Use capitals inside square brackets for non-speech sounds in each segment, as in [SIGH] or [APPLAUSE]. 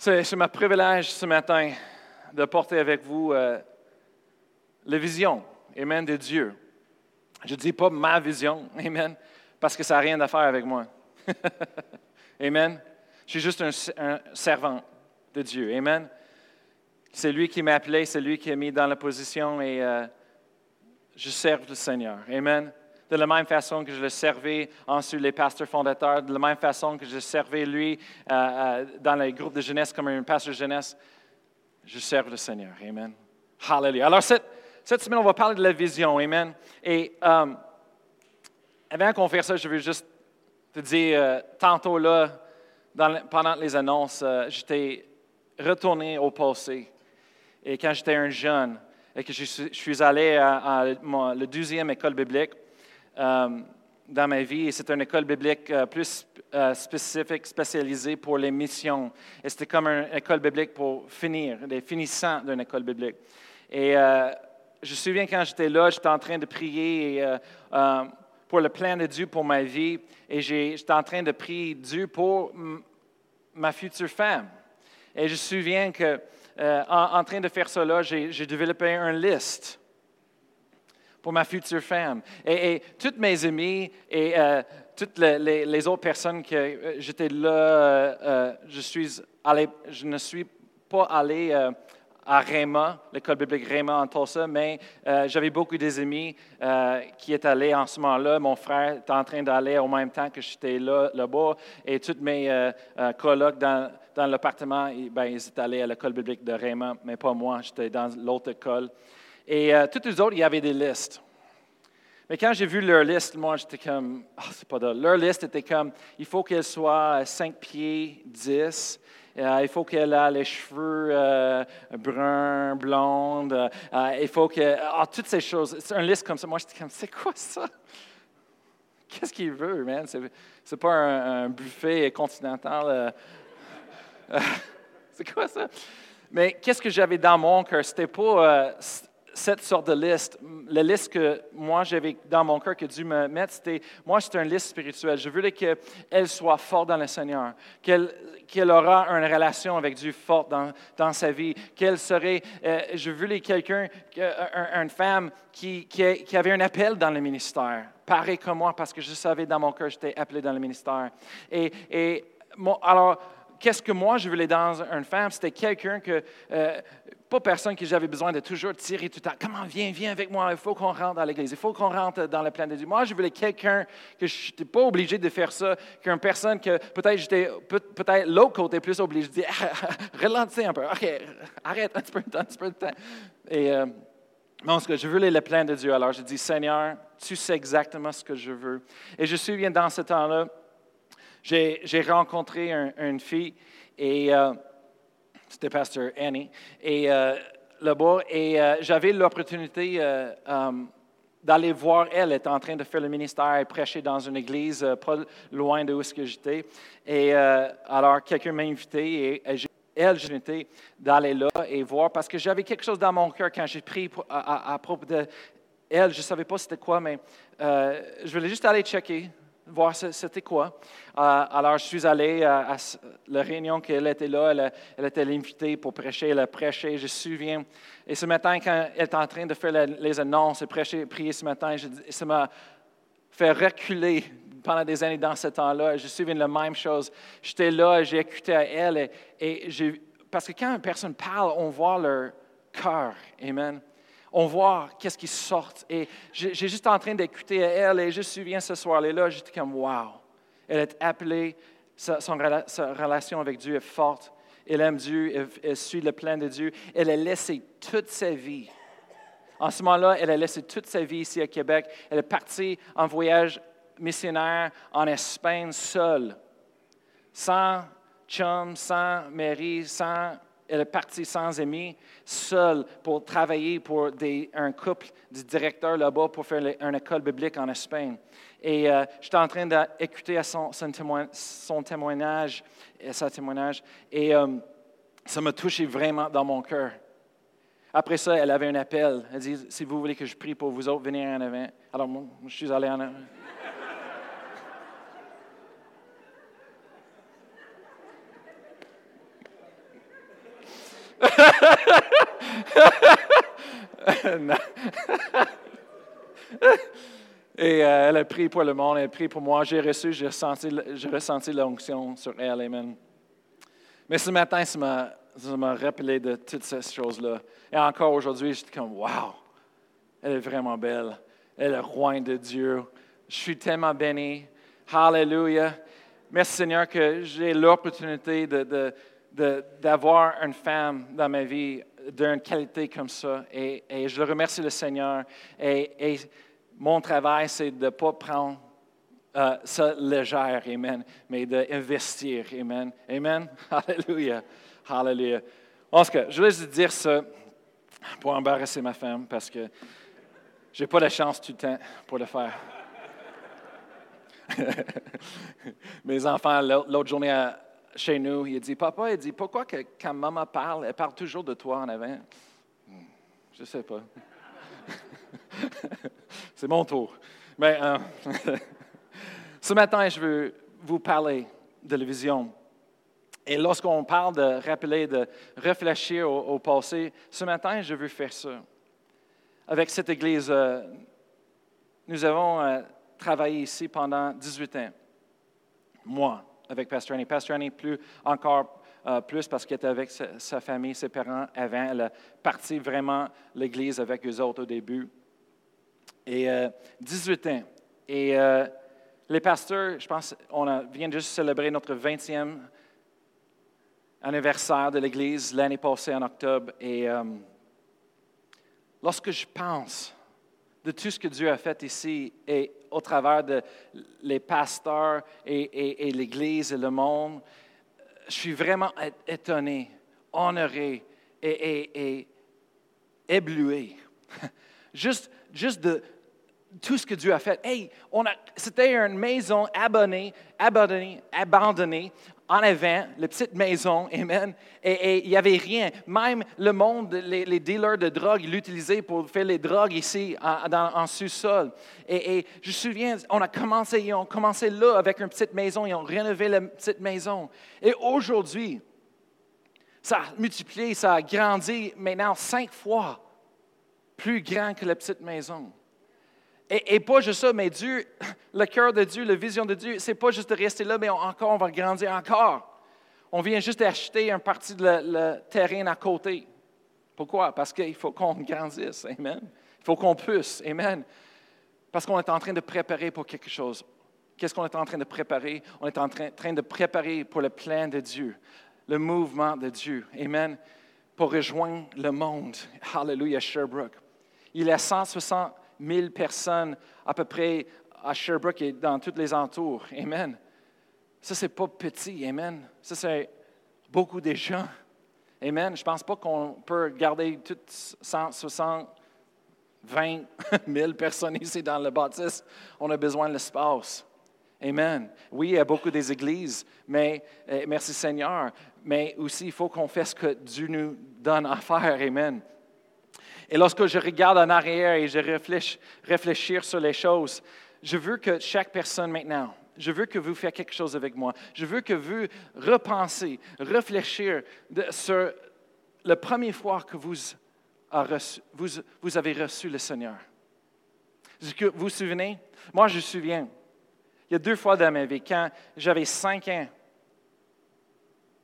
C'est ma privilège ce matin de porter avec vous euh, la vision, Amen, de Dieu. Je ne dis pas ma vision, [LAUGHS] Amen, parce que ça n'a rien à faire avec moi. [LAUGHS] Amen. Je suis juste un, servant de Dieu. Amen. C'est lui qui m'a appelé, c'est lui qui m'a mis dans la position et euh, je sers le Seigneur. Amen. De la même façon que je le servais ensuite les pasteurs fondateurs, de la même façon que je servais lui euh, euh, dans les groupes de jeunesse comme un pasteur de jeunesse, je sers le Seigneur. Amen. Hallelujah. Alors, cette, semaine, on va parler de la vision. Amen. Et euh, avant qu'on fasse ça, je veux juste te dire, tantôt là, pendant les annonces, j'étais retourné au passé. Et quand j'étais un jeune, et que je suis, allé à, à mon- la deuxième école biblique dans ma vie, et c'est une école biblique euh, plus euh, spécifique, spécialisée pour les missions. Et c'était comme une école biblique pour finir, les finissants d'une école biblique. Et euh, je me souviens quand j'étais là, j'étais en train de prier euh, euh, pour le plan de Dieu pour ma vie, et j'étais en train de prier Dieu pour ma future femme. Et je me souviens que euh, en, en train de faire cela, j'ai développé une liste pour ma future femme. Et, et toutes mes amies et euh, toutes les, autres personnes que euh, j'étais là, euh, je, suis allé, je ne suis pas allé à Réma, l'école biblique Réma en Tulsa, mais j'avais beaucoup des amis euh, qui étaient allés en ce moment-là. Mon frère était en train d'aller au même temps que j'étais là, là-bas. Et tous mes colocs dans, dans l'appartement, ben, ils étaient allés à l'école biblique de Réma, mais pas moi. J'étais dans l'autre école. Et euh, tous les autres, il y avait des listes. Mais quand j'ai vu leur liste, moi, j'étais comme, Ah, c'est pas drôle. Leur liste était comme, il faut qu'elle soit 5 pieds 10. euh, il faut qu'elle ait les cheveux euh, bruns, blondes. euh, euh, il faut que. Ah, toutes ces choses. C'est une liste comme ça. Moi, j'étais comme, c'est quoi ça? Qu'est-ce qu'il veut, man? C'est, pas un, buffet continental. euh, euh, [LAUGHS] c'est quoi ça? Mais qu'est-ce que j'avais dans mon cœur? C'était pas euh, cette sorte de liste. La liste que moi j'avais dans mon cœur que Dieu me mette, c'était, moi, c'est une liste spirituelle. Je voulais qu'elle soit forte dans le Seigneur, qu'elle, aura une relation avec Dieu forte dans, dans sa vie, qu'elle serait, euh, je voulais quelqu'un, que- un- une femme qui, qui, avait un appel dans le ministère, pareil comme moi, parce que je savais dans mon cœur, j'étais appelé dans le ministère. Et, et alors, qu'est-ce que moi je voulais dans une femme? C'était quelqu'un que, euh, pas personne que j'avais besoin de toujours tirer tout le temps. Comment, viens, viens avec moi, il faut qu'on rentre à l'église, il faut qu'on rentre dans le plan de Dieu. Moi, je voulais quelqu'un que je n'étais pas obligé de faire ça, qu'une personne que peut-être j'étais, peut- peut-être l'autre côté plus obligé de dire, [LAUGHS] ralentis un peu, OK, arrête un petit peu de temps, un petit peu de temps. Et, euh, ce que je voulais le plan de Dieu. Alors, je dis, Seigneur, tu sais exactement ce que je veux. Et je me souviens dans ce temps-là, j'ai rencontré un- une fille et euh, c'était Pasteur Annie. Et euh, là-bas, et euh, j'avais l'opportunité d'aller voir elle. Elle était en train de faire le ministère et prêcher dans une église pas loin de où j'étais. Et alors, quelqu'un m'a invité et, elle, j'ai invité d'aller là et voir parce que j'avais quelque chose dans mon cœur quand j'ai pris à, à- propos de elle. Je ne savais pas c'était quoi, mais je voulais juste aller checker, voir c'était quoi. Euh, alors, je suis allé à, à la réunion qu'elle était là. Elle, était invitée pour prêcher. Elle a prêché, je me souviens. Et ce matin, quand elle était en train de faire les annonces et prêcher, prier ce matin, ça m'a fait reculer pendant des années dans ce temps-là. Je me souviens de la même chose. J'étais là, j'ai écouté à elle. Et, parce que quand une personne parle, on voit leur cœur. Amen. On voit qu'est-ce qui sort. Et j'ai juste en train d'écouter elle. Et je me souviens ce soir-là, j'étais comme, wow. Elle est appelée, sa, son relation avec Dieu est forte. Elle aime Dieu, elle, elle suit le plan de Dieu. Elle a laissé toute sa vie en ce moment-là, elle a laissé toute sa vie ici à Québec. Elle est partie en voyage missionnaire en Espagne seule, sans chum, sans mari, sans, elle est partie sans amis, seule pour travailler pour un couple de directeurs là-bas pour faire une école biblique en Espagne. Et euh, j'étais en train d'écouter à son, témoignage, et euh, ça m'a touché vraiment dans mon cœur. Après ça, elle avait un appel. Elle dit Si vous voulez que je prie pour vous autres, venez en avant. Alors, je suis allé en avant. Et euh, elle a prié pour le monde, elle a prié pour moi. J'ai reçu, j'ai ressenti, j'ai ressenti l'onction sur elle. Amen. Mais ce matin, ça m'a, ça m'a rappelé de toutes ces choses-là. Et encore aujourd'hui, j'étais comme, wow, elle est vraiment belle. Elle est roi de Dieu. Je suis tellement béni. Hallelujah. Merci Seigneur que j'ai l'opportunité de, d'avoir une femme dans ma vie d'une qualité comme ça. Et, et, je remercie le Seigneur. Et, mon travail, c'est de ne pas prendre euh, ça légère, Amen, mais d'investir, Amen. Amen. [LAUGHS] Hallelujah. Hallelujah. En tout cas, je voulais dire ça pour embarrasser ma femme parce que je n'ai pas la chance tout le temps pour le faire. [LAUGHS] Mes enfants, l'autre journée chez nous, il dit Papa, il dit Pourquoi que, quand maman parle, elle parle toujours de toi en avant? Hmm, Je ne sais pas. [LAUGHS] C'est mon tour. Mais euh, [LAUGHS] ce matin, je veux vous parler de la vision. Et lorsqu'on parle de rappeler, de réfléchir au, passé, ce matin, je veux faire ça. Avec cette Église, euh, nous avons euh, travaillé ici pendant 18 ans. Moi, avec Pastor Annie. Pastor Annie, plus, encore plus parce qu'elle était avec sa, famille, ses parents avant. Elle a parti vraiment l'Église avec eux autres au début et 18 euh, ans. Et euh, les pasteurs, je pense, on vient juste célébrer notre 20e anniversaire de l'Église l'année passée en octobre. Et euh, lorsque je pense de tout ce que Dieu a fait ici et au travers de les pasteurs et, l'Église et le monde, je suis vraiment étonné, honoré et, et. [LAUGHS] Juste, juste de, tout ce que Dieu a fait. Hey, c'était une maison abonnée, abandonnée, abandonnée en avant, la petite maison, [LAUGHS] amen. Et il n'y avait rien. Même le monde, les, dealers de drogue, ils l'utilisaient pour faire les drogues ici, en, sous-sol. Et, je me souviens, on a commencé, ils ont commencé là avec une petite maison, ils ont rénové la petite maison. Et aujourd'hui, ça a multiplié, ça a grandi maintenant cinq fois plus grand que la petite maison. Et, pas juste ça, mais Dieu, le cœur de Dieu, la vision de Dieu, c'est pas juste de rester là, mais encore, on va grandir encore. On vient juste d'acheter un partie de le, terrain à côté. Pourquoi? Parce qu'il faut qu'on grandisse. Amen. Il faut qu'on puisse. Amen. Parce qu'on est en train de préparer pour quelque chose. Qu'est-ce qu'on est en train de préparer? On est en train, train de préparer pour le plan de Dieu, le mouvement de Dieu. Amen. Pour rejoindre le monde. Hallelujah, Sherbrooke. Il y a 160 000 personnes à peu près à Sherbrooke et dans tous les entours. Amen. Ça, c'est pas petit. Amen. Ça, c'est beaucoup de gens. Amen. Je pense pas qu'on peut garder toutes 160, 20 000 personnes ici dans le bâtisse. On a besoin de l'espace. Amen. Oui, il y a beaucoup des églises, mais eh, merci Seigneur. Mais aussi, il faut qu'on fasse ce que Dieu nous donne à faire. Amen. Et lorsque je regarde en arrière et je réfléchis, sur les choses, je veux que chaque personne maintenant, je veux que vous fassiez quelque chose avec moi. Je veux que vous repensez, réfléchir sur la première fois que vous, avez reçu le Seigneur. Vous vous souvenez? Moi, je me souviens. Il y a deux fois dans ma vie, quand j'avais cinq ans,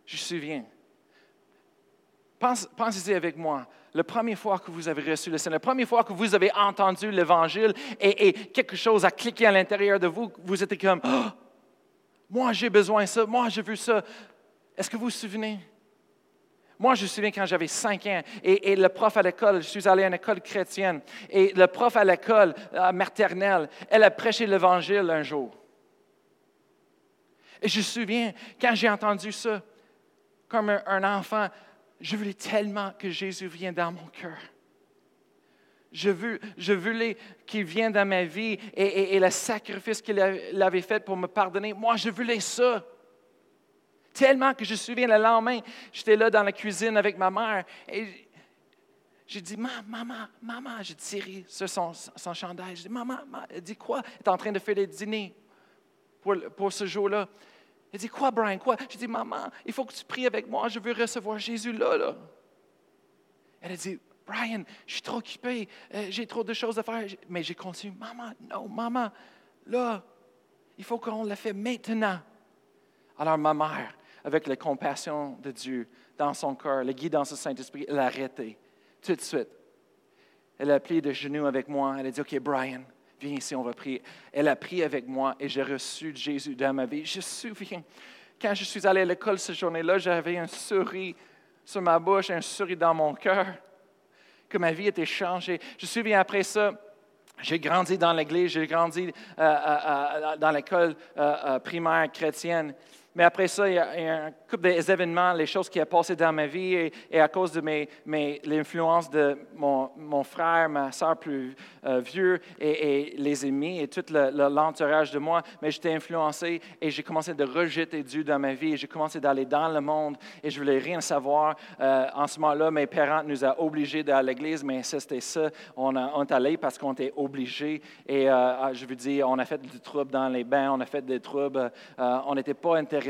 je me souviens. Pensez-y avec moi. La première fois que vous avez reçu le Seigneur, la première fois que vous avez entendu l'Évangile et, quelque chose a cliqué à l'intérieur de vous, vous étiez comme, oh, moi j'ai besoin de ça, moi j'ai vu ça. Est-ce que vous vous souvenez? Moi, je me souviens quand j'avais cinq ans et, le prof à l'école, je suis allé à une école chrétienne, et le prof à l'école maternelle, elle a prêché l'Évangile un jour. Et je me souviens, quand j'ai entendu ça, comme un enfant, je voulais tellement que Jésus vienne dans mon cœur. Je veux, je qu'il vienne dans ma vie et, le sacrifice qu'il avait fait pour me pardonner. Moi, je voulais ça. Tellement que je me souviens le lendemain, j'étais là dans la cuisine avec ma mère et j'ai dit, maman, maman, maman, j'ai tiré sur son, son chandail. J'ai dit, maman, maman, elle dit quoi? Elle est en train de faire dîners pour, pour ce jour-là. Elle dit, quoi, Brian, quoi? J'ai dit, maman, il faut que tu pries avec moi, je veux recevoir Jésus là, là. Elle a dit, Brian, je suis trop occupé, euh, j'ai trop de choses à faire. Mais j'ai continué, maman, non, maman, là, il faut qu'on le fait maintenant. Alors ma mère, avec la compassion de Dieu dans son cœur, le guidance du Saint-Esprit, elle a arrêté tout de suite. Elle a plié de genoux avec moi. Elle a dit, OK, Brian, viens ici, on va prier. Elle a prié avec moi et j'ai reçu Jésus dans ma vie. Je me souviens, quand je suis allé à l'école cette journée-là, j'avais un sourire sur ma bouche, un sourire dans mon cœur, que ma vie était changée. Je me souviens après ça, j'ai grandi dans l'église, j'ai grandi euh, euh, euh, dans l'école primaire chrétienne. Mais après ça, il y a, un couple d'événements, les choses qui ont passé dans ma vie, et, à cause de l'influence de mon, frère, ma soeur plus euh, vieux, et, les amis, et tout l'entourage de moi, mais j'étais influencé, et j'ai commencé de rejeter Dieu dans ma vie, et j'ai commencé d'aller dans le monde, et je voulais rien savoir. Euh, en ce moment-là, mes parents nous ont obligés d'aller à l'église, mais c'était ça, on, est allé parce qu'on était obligés, et euh, je veux dire, on a fait du trouble dans les bains, on a fait des troubles, on n'était pas intéressés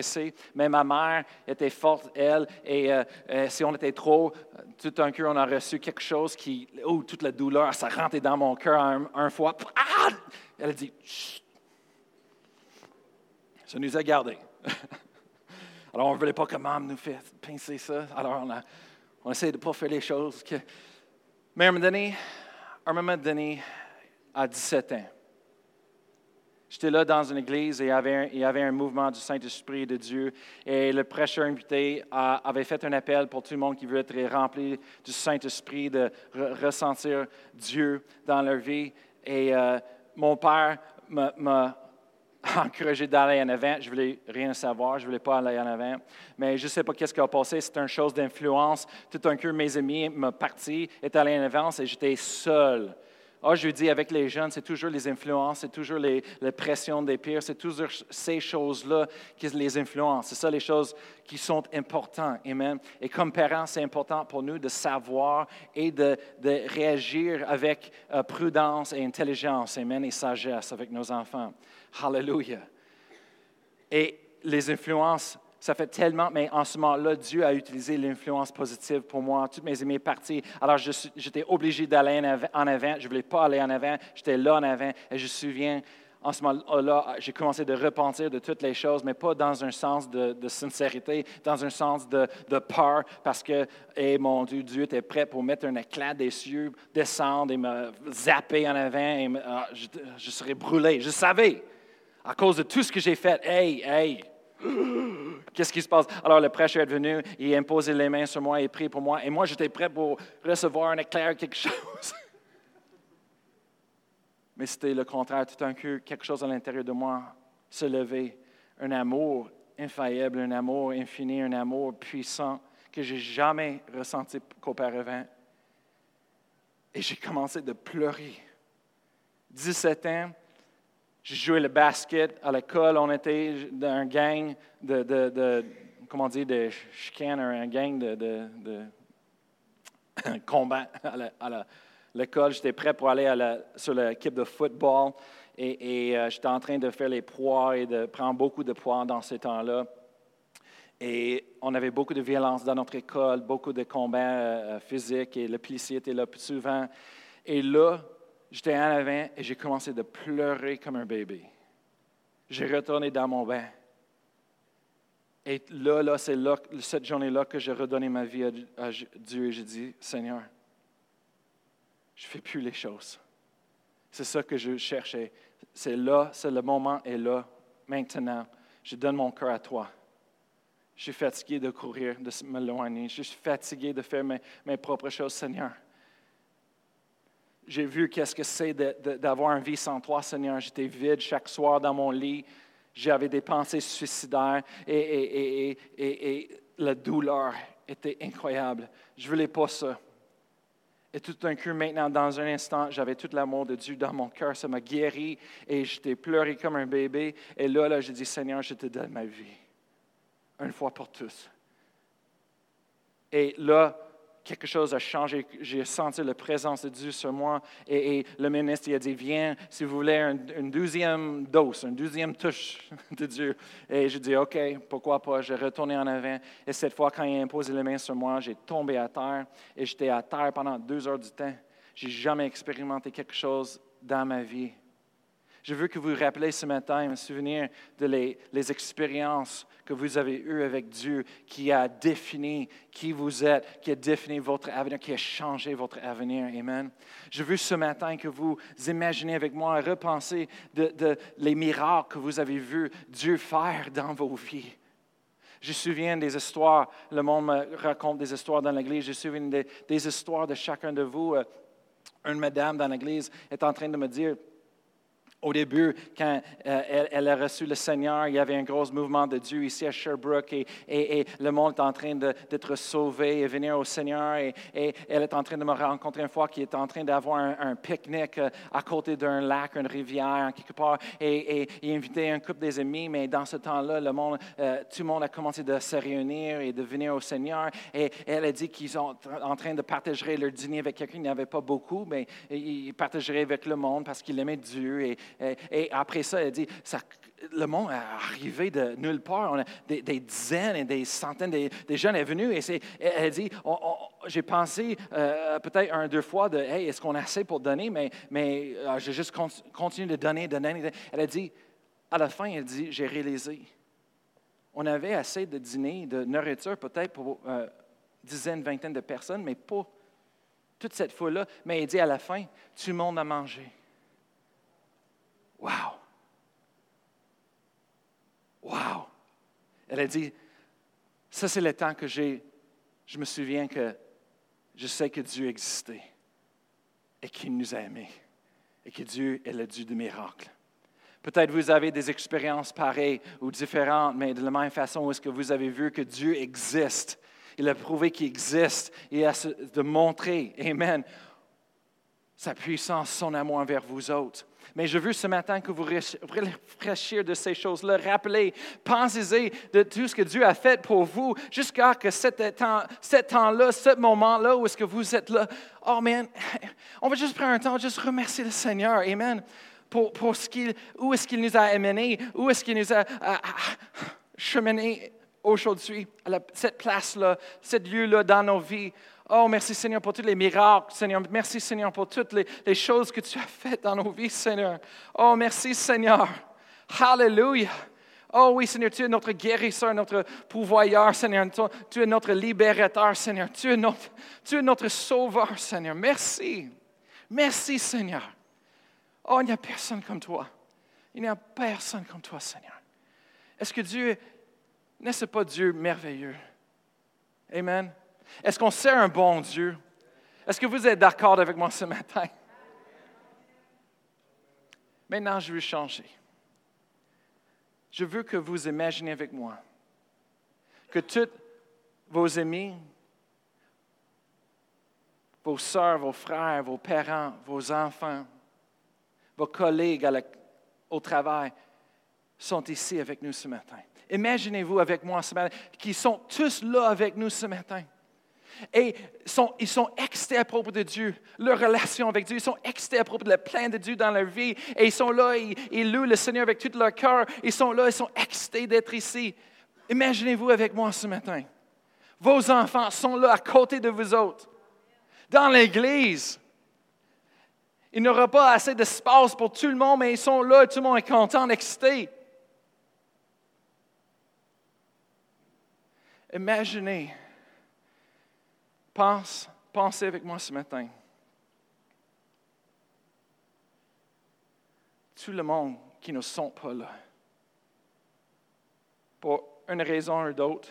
mais ma mère était forte, elle, et euh, euh, si on était trop, tout un cœur, on a reçu quelque chose qui, oh, toute la douleur, ça rentrait dans mon cœur un, fois. Ah! Elle a dit, ça nous a gardés. [LAUGHS] Alors, on ne voulait pas que maman nous fasse pincer ça. Alors, on, a, on essaie de ne pas faire les choses. Que... Mais un moment un moment donné, à 17 ans, J'étais là dans une église et il y avait un, mouvement du Saint-Esprit de Dieu. Et le prêcheur invité avait fait un appel pour tout le monde qui veut être rempli du Saint-Esprit, de ressentir Dieu dans leur vie. Et euh, mon père m'a [LAUGHS] encouragé d'aller en avant. Je voulais rien savoir, je voulais pas aller en avant. Mais je ne sais pas qu'est-ce qui a passé. C'est une chose d'influence. Tout un cœur, mes amis m'ont parti, est allé en avant et j'étais seul. Ah, je dis avec les jeunes, c'est toujours les influences, c'est toujours les, pressions des pires, c'est toujours ces choses-là qui les influencent. C'est ça les choses qui sont importantes. Amen. Et comme parents, c'est important pour nous de savoir et de, réagir avec euh, prudence et intelligence, amen, et sagesse avec nos enfants. Hallelujah. Et les influences ça fait tellement, mais en ce moment-là, Dieu a utilisé l'influence positive pour moi. Toutes mes amis parties. Alors, j'étais obligé d'aller en avant. Je ne voulais pas aller en avant. J'étais là en avant. Et je me souviens, en ce moment-là, j'ai commencé de repentir de toutes les choses, mais pas dans un sens de, sincérité, dans un sens de, peur, parce que, et mon Dieu, Dieu était prêt pour mettre un éclat des cieux, descendre et me zapper en avant, ah, je, je serais brûlé. Je savais, à cause de tout ce que j'ai fait. Hey, hey, Qu'est-ce qui se passe? Alors le prêcheur est venu, il a imposé les mains sur moi et prié pour moi. Et moi, j'étais prêt pour recevoir un éclair, quelque chose. [LAUGHS] Mais c'était le contraire. Tout un coup, quelque chose à l'intérieur de moi se levait. Un amour infaillible, un amour infini, un amour puissant que j'ai jamais ressenti qu'auparavant. Et j'ai commencé de pleurer. 17 ans, j'ai joué le basket à l'école. On était dans un gang de, comment dire, de chicane, un gang de, de [COUGHS] combat à l'école. J'étais prêt pour aller sur l'équipe de football et, euh, j'étais en train de faire les poids et de prendre beaucoup de poids dans ce temps-là. Et on avait beaucoup de violence dans notre école, beaucoup de combats euh, physiques et le policier était là plus souvent. Et là, J'étais en avant et j'ai commencé de pleurer comme un bébé. J'ai retourné dans mon bain. Et là, là c'est là, cette journée-là que j'ai redonné ma vie à, Dieu et j'ai dit, Seigneur, je ne fais plus les choses. C'est ça que je cherchais. C'est là, c'est le moment est là, maintenant. Je donne mon cœur à toi. Je suis fatigué de courir, de m'éloigner. Je suis fatigué de faire mes propres choses, Seigneur j'ai vu qu'est-ce que c'est d'avoir une vie sans toi, Seigneur. J'étais vide chaque soir dans mon lit. J'avais des pensées suicidaires et, la douleur était incroyable. Je ne voulais pas ça. Et tout d'un coup, maintenant, dans un instant, j'avais tout l'amour de Dieu dans mon cœur. Ça m'a guéri et j'étais pleuré comme un bébé. Et là, là, j'ai dit, Seigneur, je te donne ma vie. Une fois pour tous. Et là, quelque chose a changé. J'ai senti la présence de Dieu sur moi. Et, le ministre il a dit, viens, si vous voulez, une, douzième dose, une douzième touche [LAUGHS] de Dieu. Et je dis, OK, pourquoi pas? J'ai retourné en avant. Et cette fois, quand il a imposé les mains sur moi, j'ai tombé à terre. Et j'étais à terre pendant deux heures du temps. J'ai jamais expérimenté quelque chose dans ma vie je veux que vous vous rappelez ce matin, me souvenir de les, expériences que vous avez eues avec Dieu, qui a défini qui vous êtes, qui a défini votre avenir, qui a changé votre avenir. Amen. Je veux ce matin que vous imaginez avec moi, repenser de, de les miracles que vous avez vus Dieu faire dans vos vies. Je me souviens des histoires, le monde me raconte des histoires dans l'Église, je me souviens des, des histoires de chacun de vous. Euh, une madame dans l'Église est en train de me dire, au début, quand euh, elle, a reçu le Seigneur, il y avait un gros mouvement de Dieu ici à Sherbrooke et, le monde est en train d'être sauvé et venir au Seigneur. Et, elle est en train de me rencontrer une fois qui est en train d'avoir un, pique-nique euh, à côté d'un lac, une rivière, quelque part. Et, il invitait un couple des amis, mais dans ce temps-là, euh, tout le monde a commencé de se réunir et de venir au Seigneur. Et elle a dit qu'ils sont en train de partager leur dîner avec quelqu'un. Il n'y avait pas beaucoup, mais ils partageraient avec le monde parce qu'ils aimaient Dieu. Et, après ça, elle dit, le monde est arrivé de nulle part. On a des, dizaines et des centaines de, jeunes sont venus et elle dit, j'ai pensé euh, peut-être un, deux fois de, est-ce qu'on a assez pour donner, mais, mais euh, j'ai juste continué de donner, donner. Elle a dit, à la fin, elle dit, j'ai réalisé, on avait assez de dîner, de nourriture peut-être pour euh, dizaines, vingtaines de personnes, mais pas toute cette fois-là. Mais elle dit à la fin, tout le monde a mangé. Wow! Wow! Elle a dit, ça c'est le temps que j'ai, je me souviens que je sais que Dieu existait et qu'il nous a aimés et que Dieu est le Dieu de miracles. Peut-être vous avez des expériences pareilles ou différentes, mais de la même façon, est-ce que vous avez vu que Dieu existe? Il a prouvé qu'il existe et a de montrer, Amen, sa puissance, son amour envers vous autres. Mais je veux ce matin que vous réfléchir de ces choses-là. Rappelez, pensez-y de tout ce que Dieu a fait pour vous jusqu'à que cet temps-là, ce moment-là où est-ce que vous êtes là. Oh man, on va juste prendre un temps, juste remercier le Seigneur. Amen. Pour, pour ce qu'il, où est-ce qu'il nous a amenés, où est-ce qu'il nous a, cheminés aujourd'hui, à cette place-là, ce lieu-là dans nos vies. Oh, merci Seigneur pour tous les miracles, Seigneur. Merci Seigneur pour toutes les, choses que tu as faites dans nos vies, Seigneur. Oh, merci Seigneur. Hallelujah. Oh oui, Seigneur, tu es notre guérisseur, notre pourvoyeur, Seigneur. Tu es notre libérateur, Seigneur. Tu es notre, sauveur, Seigneur. Merci. Merci, Seigneur. Oh, il n'y a personne comme toi. Il n'y a personne comme toi, Seigneur. Est-ce que Dieu n'est-ce pas Dieu merveilleux? Amen. Est-ce qu'on sert un bon Dieu? Est-ce que vous êtes d'accord avec moi ce matin? Maintenant, je veux changer. Je veux que vous imaginez avec moi que tous vos amis, vos soeurs, vos frères, vos parents, vos enfants, vos collègues au travail sont ici avec nous ce matin. Imaginez-vous avec moi ce matin, qu'ils sont tous là avec nous ce matin. Et ils sont excités à propos de Dieu, leur relation avec Dieu. Ils sont excités à propos de la plein de Dieu dans leur vie. Et ils sont là, ils, ils louent le Seigneur avec tout leur cœur. Ils sont là, ils sont excités d'être ici. Imaginez-vous avec moi ce matin. Vos enfants sont là à côté de vous autres, dans l'Église. Il n'y aura pas assez d'espace pour tout le monde, mais ils sont là, tout le monde est content, excité. Imaginez, pense, pensez avec moi ce matin. Tout le monde qui ne sont pas là, pour une raison ou d'autre,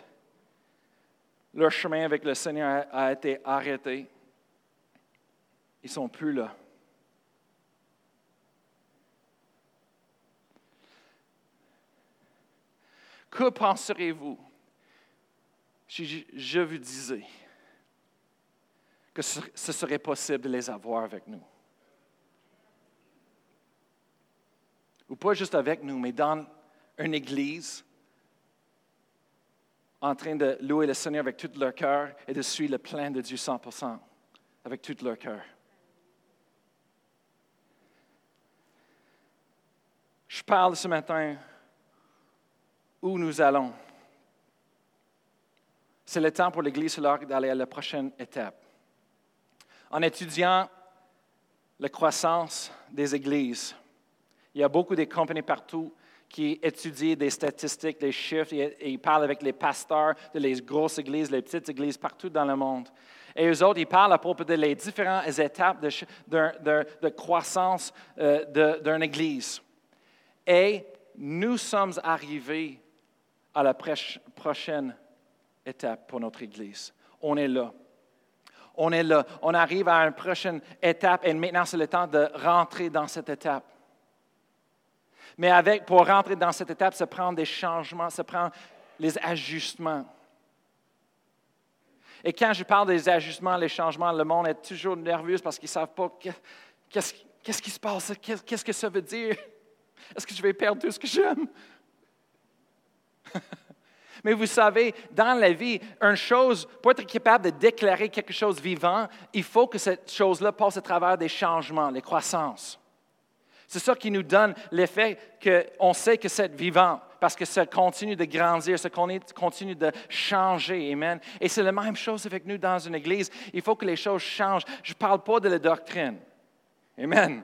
leur chemin avec le Seigneur a été arrêté. Ils ne sont plus là. Que penserez-vous? Si je vous disais que ce serait possible de les avoir avec nous. Ou pas juste avec nous, mais dans une église, en train de louer le Seigneur avec tout leur cœur et de suivre le plan de Dieu 100% avec tout leur cœur. Je parle ce matin où nous allons. C'est le temps pour l'Église d'aller à la prochaine étape. En étudiant la croissance des églises, il y a beaucoup de compagnies partout qui étudient des statistiques, des chiffres, et, ils parlent avec les pasteurs de les grosses églises, les petites églises partout dans le monde. Et eux autres, ils parlent à propos de les différentes étapes de, croissance euh, d'une église. Et nous sommes arrivés à la prochaine étape pour notre Église. On est là. On est là. On arrive à une prochaine étape et maintenant c'est le temps de rentrer dans cette étape. Mais pour rentrer dans cette étape, ça prend des changements, ça prend les ajustements. Et quand je parle des ajustements, les changements, le monde est toujours nerveux parce qu'ils ne savent pas qu'est-ce qui se passe, qu'est-ce que ça veut dire? Est-ce que je vais perdre tout ce que j'aime? [LAUGHS] Mais vous savez, dans la vie, une chose, pour être capable de déclarer quelque chose vivant, il faut que cette chose-là passe à travers des changements, les croissances. C'est ça qui nous donne l'effet qu'on sait que c'est vivant, parce que ça continue de grandir, ça continue de changer. Amen. Et c'est la même chose avec nous dans une église. Il faut que les choses changent. Je ne parle pas de la doctrine. Amen.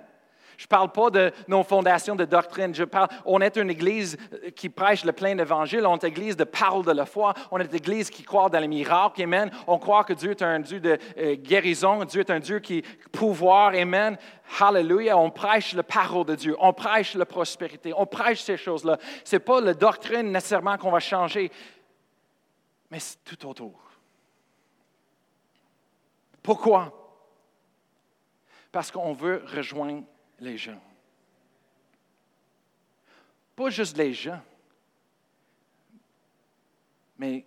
Je ne parle pas de nos fondations de doctrine. Je parle, on est une église qui prêche le plein d'évangile. On est une église de parole de la foi. On est une église qui croit dans les miracles. Amen. On croit que Dieu est un Dieu de euh, guérison. Dieu est un Dieu qui pouvoir. Amen. Hallelujah. On prêche la parole de Dieu. On prêche la prospérité. On prêche ces choses-là. Ce n'est pas la doctrine nécessairement qu'on va changer, mais c'est tout autour. Pourquoi? Parce qu'on veut rejoindre les gens. Pas juste les gens, mais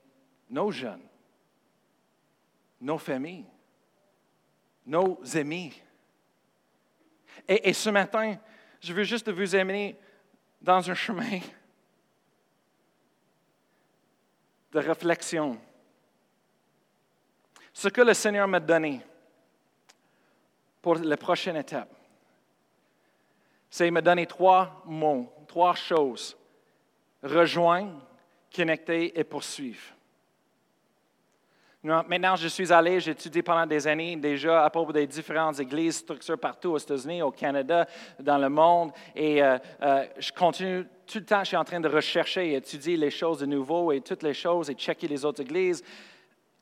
nos jeunes, nos familles, nos amis. Et, ce matin, je veux juste vous amener dans un chemin de réflexion. Ce que le Seigneur m'a donné pour la prochaine étape c'est me donner trois mots, trois choses. Rejoindre, connecter et poursuivre. Maintenant, je suis allé, j'ai étudié pendant des années déjà à propos des différentes églises, structures partout aux États-Unis, au Canada, dans le monde. Et euh, euh, je continue tout le temps, je suis en train de rechercher et étudier les choses de nouveau et toutes les choses et checker les autres églises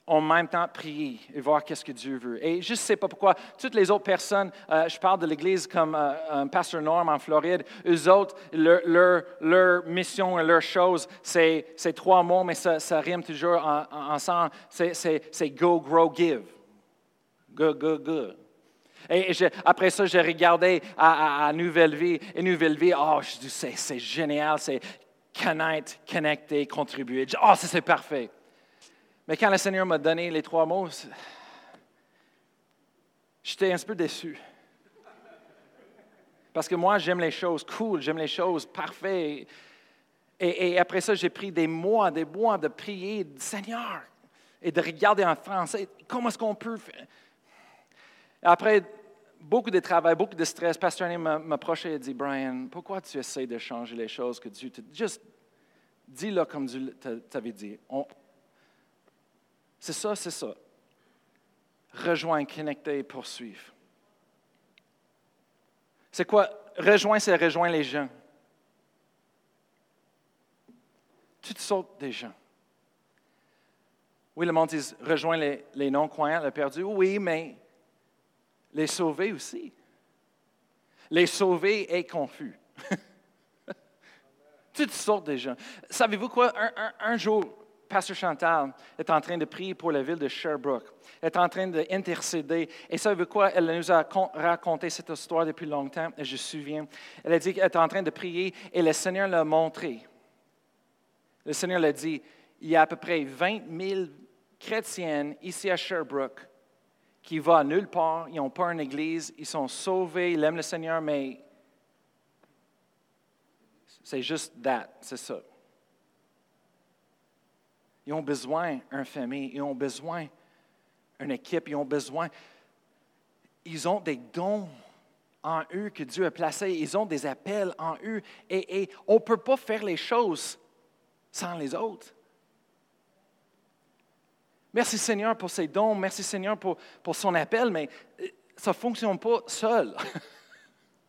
en même temps prier et voir qu'est-ce que Dieu veut. Et je ne sais pas pourquoi, toutes les autres personnes, euh, je parle de l'Église comme euh, un pasteur Norm en Floride, eux autres, leur, mission et leur chose, c'est trois mots, mais ça, rime toujours ensemble. C'est go, grow, give. Go, go, go. Et, après ça, j'ai regardé à, Nouvelle Vie. Et Nouvelle Vie, oh, je dis, c'est génial, c'est connaître, connecter, contribuer. Oh, ça c'est parfait. Mais quand le Seigneur m'a donné les trois mots, j'étais un peu déçu. Parce que moi, j'aime les choses cool, j'aime les choses parfaites. Et, après ça, j'ai pris des mois, des mois de prier, Seigneur, et de regarder en français, comment est-ce qu'on peut faire? Après beaucoup de travail, beaucoup de stress, Pasteur m'a m'approchait et dit, Brian, pourquoi tu essaies de changer les choses que Dieu te... Juste dis-le comme Dieu t'avait dit. C'est ça, c'est ça. Rejoindre, connecter, poursuivre. C'est quoi? Rejoindre, c'est rejoindre les gens. Toutes sortes de gens. Oui, le monde dit rejoindre les, non-croyants, les perdus. Oui, mais les sauver aussi. Les sauver est confus. [LAUGHS] Toutes sortes de gens. Savez-vous quoi? un jour, Pasteur Chantal est en train de prier pour la ville de Sherbrooke. Est en train d'intercéder. Et ça veut quoi? Elle nous a raconté cette histoire depuis longtemps, et je me souviens. Elle a dit qu'elle est en train de prier et le Seigneur l'a montré. Le Seigneur l'a dit, il y a à peu près 20 000 chrétiennes ici à Sherbrooke qui vont nulle part, ils n'ont pas une église, ils sont sauvés, ils aiment le Seigneur, mais c'est juste that, c'est ça. Ils ont besoin d'une famille, ils ont besoin d'une équipe, ils ont besoin. Ils ont des dons en eux que Dieu a placés, ils ont des appels en eux, et, et on ne peut pas faire les choses sans les autres. Merci Seigneur pour ses dons, merci Seigneur pour, pour son appel, mais euh, ça ne fonctionne pas seul.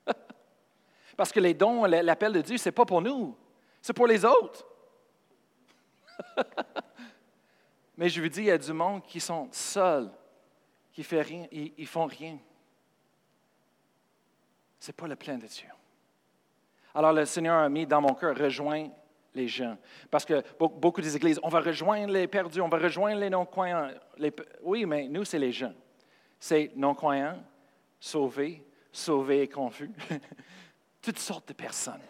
[LAUGHS] Parce que les dons, l'appel de Dieu, ce n'est pas pour nous, c'est pour les autres. [LAUGHS] mais je vous dis, il y a du monde qui sont seuls, qui ne rien, ils, font rien. Ce n'est pas le plein de Dieu. Alors le Seigneur a mis dans mon cœur, rejoins les gens. Parce que beaucoup des églises, on va rejoindre les perdus, on va rejoindre les non-croyants. Oui, mais nous, c'est les gens. C'est non-croyants, sauvés, sauvés et confus. [LAUGHS] Toutes sortes de personnes.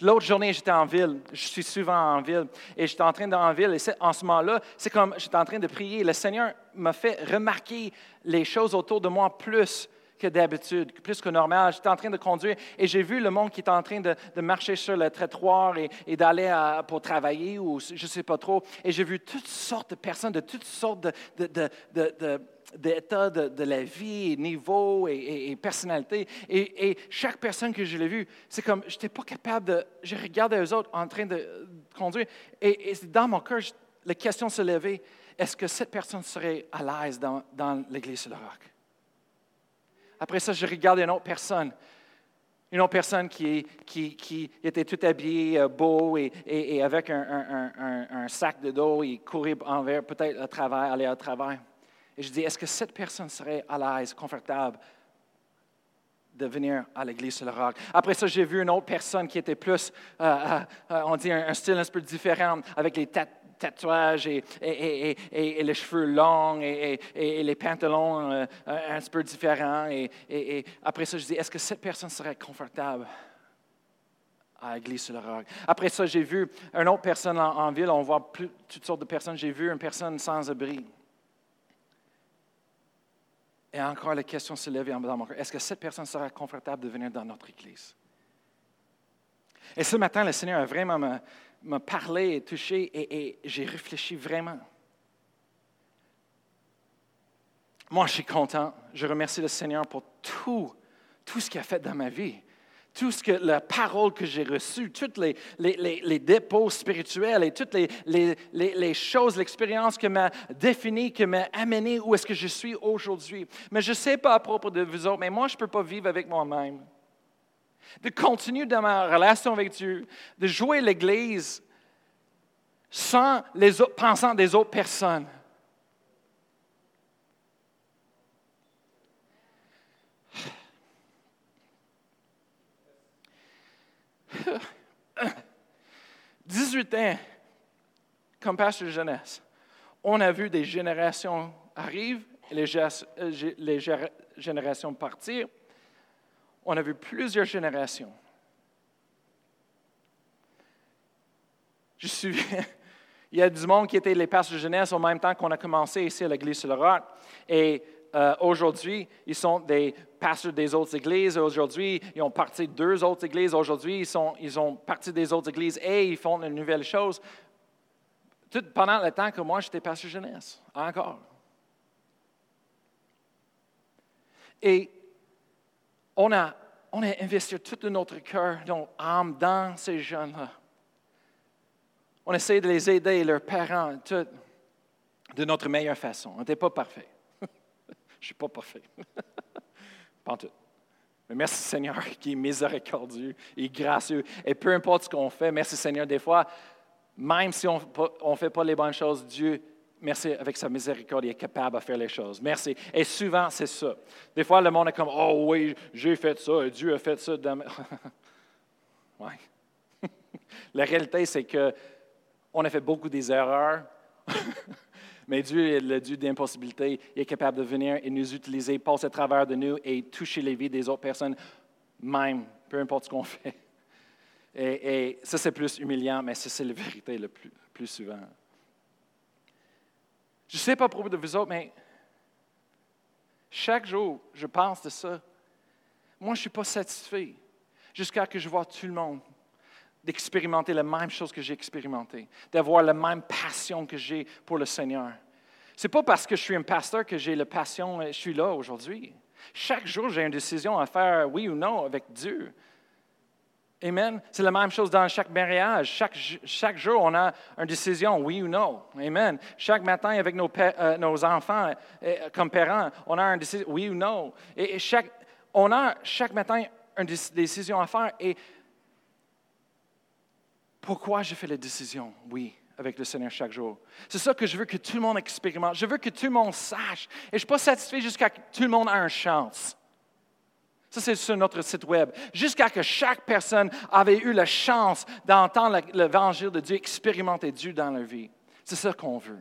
L'autre journée, j'étais en ville. Je suis souvent en ville. Et j'étais en train d'aller en ville. Et en ce moment-là, c'est comme j'étais en train de prier. Le Seigneur m'a fait remarquer les choses autour de moi plus que d'habitude, plus que normal. J'étais en train de conduire et j'ai vu le monde qui était en train de, marcher sur le trottoir et, et d'aller pour travailler ou je ne sais pas trop. Et j'ai vu toutes sortes de personnes de toutes sortes de, de, la vie, niveau et, personnalité. Et, chaque personne que je l'ai vue, c'est comme, je n'étais pas capable de... Je regardais les autres en train de conduire et, dans mon cœur, la question se levait, est-ce que cette personne serait à l'aise dans, l'Église sur le roc? Après ça, je regardais une autre personne. Une autre personne qui, était tout habillée, euh, beau et, avec un, sac de dos et courait envers peut-être au travail, aller au travail. Et je dis, est-ce que cette personne serait à l'aise, confortable de venir à l'église sur le roc? Après ça, j'ai vu une autre personne qui était plus, euh, euh, on dit, un, style un peu différent, avec les tatouages et, les cheveux longs et, les pantalons euh, un peu différents. Et, après ça, je dis, est-ce que cette personne serait confortable à l'église sur le roc? Après ça, j'ai vu une autre personne en, ville. On voit toutes sortes de personnes. J'ai vu une personne sans abri. Et encore, la question se lève dans mon cœur. Est-ce que cette personne sera confortable de venir dans notre église? Et ce matin, le Seigneur a vraiment m'a parlé et touché et, j'ai réfléchi vraiment. Moi, je suis content. Je remercie le Seigneur pour tout, tout ce qu'il a fait dans ma vie. Tout ce que la parole que j'ai reçue, les, les, dépôts spirituels et toutes les, choses, l'expérience qui m'a défini, qui m'a amené où est-ce que je suis aujourd'hui. Mais je ne sais pas à propos de vous autres, mais moi, je ne peux pas vivre avec moi-même de continuer dans ma relation avec Dieu, de jouer l'Église sans les autres, pensant des autres personnes. « [LAUGHS] 18 ans comme pasteur de jeunesse, on a vu des générations arriver les, les générations partir on a vu plusieurs générations. Je suis, [LAUGHS] il y a du monde qui était les pasteurs de jeunesse au même temps qu'on a commencé ici à l'Église sur le roc. Et euh, aujourd'hui, ils sont des pasteurs des autres églises. Aujourd'hui, ils ont parti deux autres églises. Aujourd'hui, ils, sont, ils ont parti des autres églises et ils font une nouvelle chose. Tout pendant le temps que moi, j'étais pasteur de jeunesse, encore. Et on a, on a investi tout notre cœur, notre âme dans ces jeunes-là. On essaie de les aider, leurs parents, tout, de notre meilleure façon. On n'était pas parfait. Je ne suis pas parfait. [LAUGHS] pas tout. Mais merci Seigneur [LAUGHS] qui est miséricordieux et gracieux. Et peu importe ce qu'on fait, merci Seigneur, des fois, même si on ne fait pas les bonnes choses, Dieu merci, avec sa miséricorde, il est capable de faire les choses. Merci. Et souvent, c'est ça. Des fois, le monde est comme, oh oui, j'ai fait ça, et Dieu a fait ça. [LAUGHS] oui. La réalité, c'est qu'on a fait beaucoup des erreurs, mais Dieu est le Dieu d'impossibilité. Il est capable de venir et nous utiliser, passer à travers de nous et toucher les vies des autres personnes, même, peu importe ce qu'on fait. Et, ça, c'est plus humiliant, mais c'est la vérité le plus souvent. Je ne sais pas propos de vous autres, mais chaque jour, je pense de ça. Moi, je ne suis pas satisfait jusqu'à ce que je vois tout le monde d'expérimenter la même chose que j'ai expérimenté, d'avoir la même passion que j'ai pour le Seigneur. Ce n'est pas parce que je suis un pasteur que j'ai la passion, je suis là aujourd'hui. Chaque jour, j'ai une décision à faire, oui ou non, avec Dieu. Amen. C'est la même chose dans chaque mariage. Chaque, chaque jour, on a une décision, oui ou non. Amen. Chaque matin, avec nos, euh, nos enfants, euh, comme parents, on a une décision, oui ou non. Et, chaque, on a chaque matin une décision à faire. Et pourquoi je fais la décision, oui, avec le Seigneur chaque jour? C'est ça que je veux que tout le monde expérimente. Je veux que tout le monde sache. Et je ne suis pas satisfait jusqu'à ce que tout le monde ait une chance. Ça, c'est sur notre site web. Jusqu'à que chaque personne avait eu la chance d'entendre l'évangile de Dieu, expérimenter Dieu dans leur vie. C'est ça qu'on veut.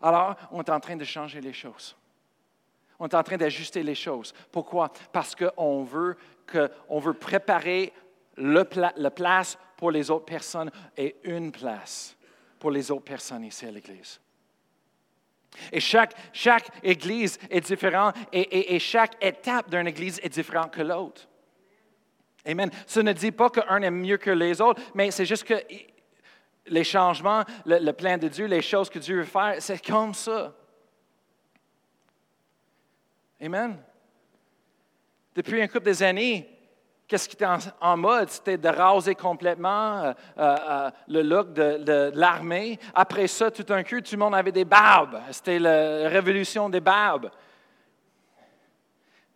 Alors, on est en train de changer les choses. On est en train d'ajuster les choses. Pourquoi? Parce qu'on veut, que, veut préparer le la place pour les autres personnes et une place pour les autres personnes ici à l'Église. Et chaque, chaque église est différente et, chaque étape d'une église est différente que l'autre. Amen. Ça ne dit pas qu'un est mieux que les autres, mais c'est juste que les changements, le, le, plan de Dieu, les choses que Dieu veut faire, c'est comme ça. Amen. Depuis un couple d'années, Qu'est-ce qui était en, mode? C'était de raser complètement euh, euh, euh, le look de, l'armée. Après ça, tout un coup, tout le monde avait des barbes. C'était la révolution des barbes.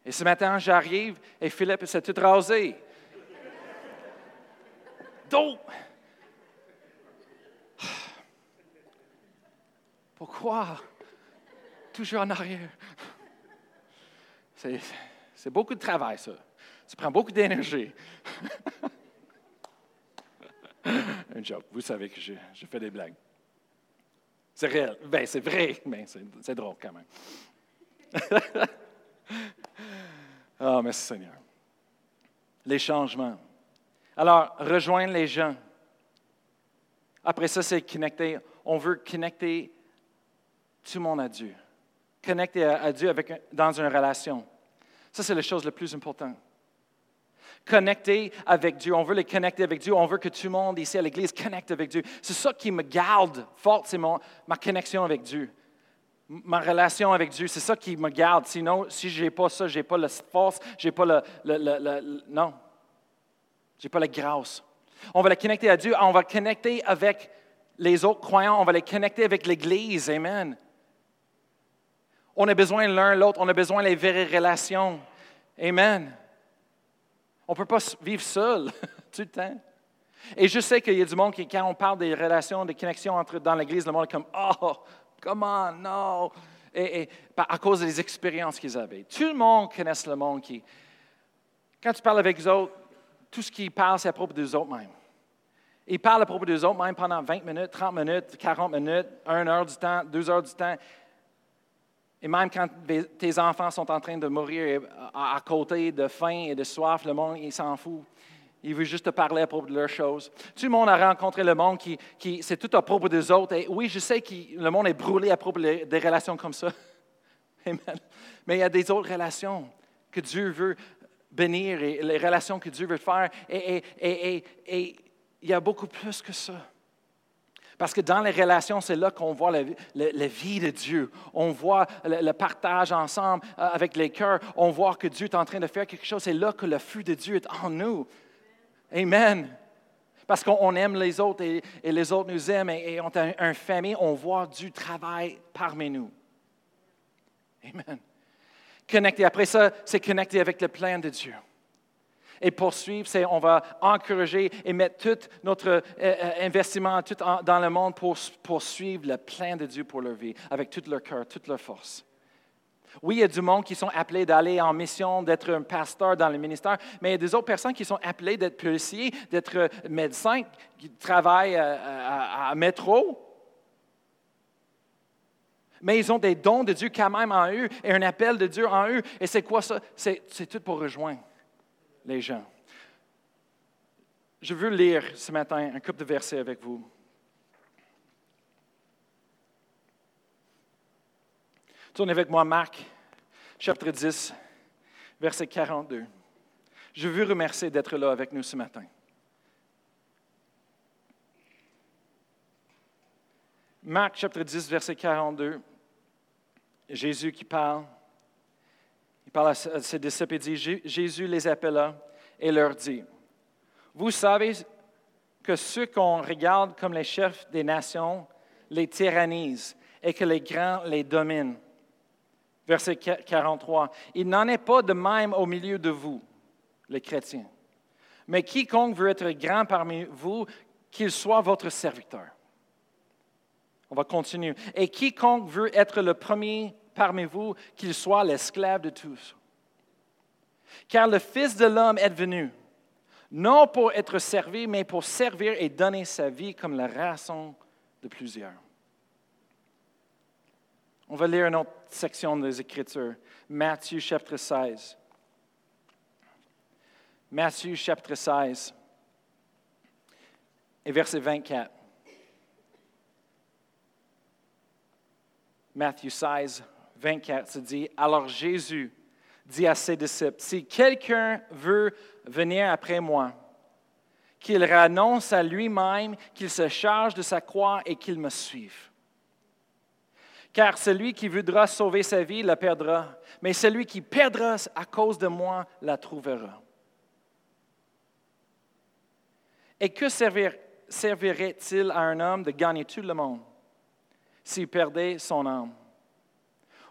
Et ce matin, j'arrive et Philippe s'est tout rasé. Donc, pourquoi? Toujours en arrière. C'est beaucoup de travail, ça. Ça prend beaucoup d'énergie. [LAUGHS] Un joke. Vous savez que je, fais des blagues. C'est réel. Ben, c'est vrai, mais c'est drôle quand même. oh, [LAUGHS] merci Seigneur. Les changements. Alors, rejoindre les gens. Après ça, c'est connecter. On veut connecter tout le monde à Dieu. Connecter à Dieu dans une relation. Ça, c'est la chose la plus importante connecter avec Dieu. On veut les connecter avec Dieu. On veut que tout le monde ici à l'Église connecte avec Dieu. C'est ça qui me garde forte, c'est ma connexion avec Dieu. Ma relation avec Dieu, c'est ça qui me garde. Sinon, si je n'ai pas ça, je n'ai pas la force, je n'ai pas le, non, je pas la grâce. On va les connecter à Dieu, on va connecter avec les autres croyants, on va les connecter avec l'Église. Amen. On a besoin l'un l'autre, on a besoin des vraies relations. Amen. On ne peut pas vivre seul [LAUGHS] tout le temps. Et je sais qu'il y a du monde qui, quand on parle des relations, des connexions entre, dans l'Église, le monde est comme Oh, comment, non et, à cause des expériences qu'ils avaient. Tout le monde connaît le monde qui. Quand tu parles avec les autres, tout ce qu'ils parlent, c'est à propos des autres mêmes. Ils parlent à propos des autres mêmes pendant 20 minutes, 30 minutes, 40 minutes, 1 heure du temps, 2 heures du temps. Et même quand tes enfants sont en train de mourir à côté de faim et de soif, le monde, il s'en fout. Il veut juste te parler à propos de leurs choses. Tout le monde a rencontré le monde qui, qui c'est tout à propos des autres. Et oui, je sais que le monde est brûlé à propos des relations comme ça. [LAUGHS] Mais il y a des autres relations que Dieu veut bénir et les relations que Dieu veut faire. et, et, et il y a beaucoup plus que ça. Parce que dans les relations, c'est là qu'on voit la, vie de Dieu. On voit le, partage ensemble euh, avec les cœurs. On voit que Dieu est en train de faire quelque chose. C'est là que le feu de Dieu est en nous. Amen. Parce qu'on aime les autres et, les autres nous aiment et, on a une famille. On voit du travail parmi nous. Amen. Connecter. Après ça, c'est connecter avec le plan de Dieu et poursuivre, c'est on va encourager et mettre tout notre euh, euh, investissement tout dans le monde pour poursuivre le plan de Dieu pour leur vie, avec tout leur cœur, toute leur force. Oui, il y a du monde qui sont appelés d'aller en mission, d'être un pasteur dans le ministère, mais il y a des autres personnes qui sont appelées d'être policiers, d'être médecins, qui travaillent à, à, à métro. Mais ils ont des dons de Dieu quand même en eux et un appel de Dieu en eux. Et c'est quoi ça? C'est tout pour rejoindre les gens. Je veux lire ce matin un couple de versets avec vous. Tournez avec moi Marc, chapitre 10, verset 42. Je veux remercier d'être là avec nous ce matin. Marc, chapitre 10, verset 42. Jésus qui parle. Il parle à ses disciples et dit, Jésus les appela et leur dit, Vous savez que ceux qu'on regarde comme les chefs des nations les tyrannisent et que les grands les dominent. Verset 43. Il n'en est pas de même au milieu de vous, les chrétiens. Mais quiconque veut être grand parmi vous, qu'il soit votre serviteur. On va continuer. Et quiconque veut être le premier parmi vous, qu'il soit l'esclave de tous. Car le Fils de l'homme est venu, non pour être servi, mais pour servir et donner sa vie comme la rançon de plusieurs. On va lire une autre section des Écritures, Matthieu chapitre 16. Matthieu chapitre 16 et verset 24. Matthieu 16, 24 se dit, alors Jésus dit à ses disciples, si quelqu'un veut venir après moi, qu'il renonce à lui-même, qu'il se charge de sa croix et qu'il me suive. Car celui qui voudra sauver sa vie la perdra, mais celui qui perdra à cause de moi la trouvera. Et que servirait-il à un homme de gagner tout le monde s'il perdait son âme?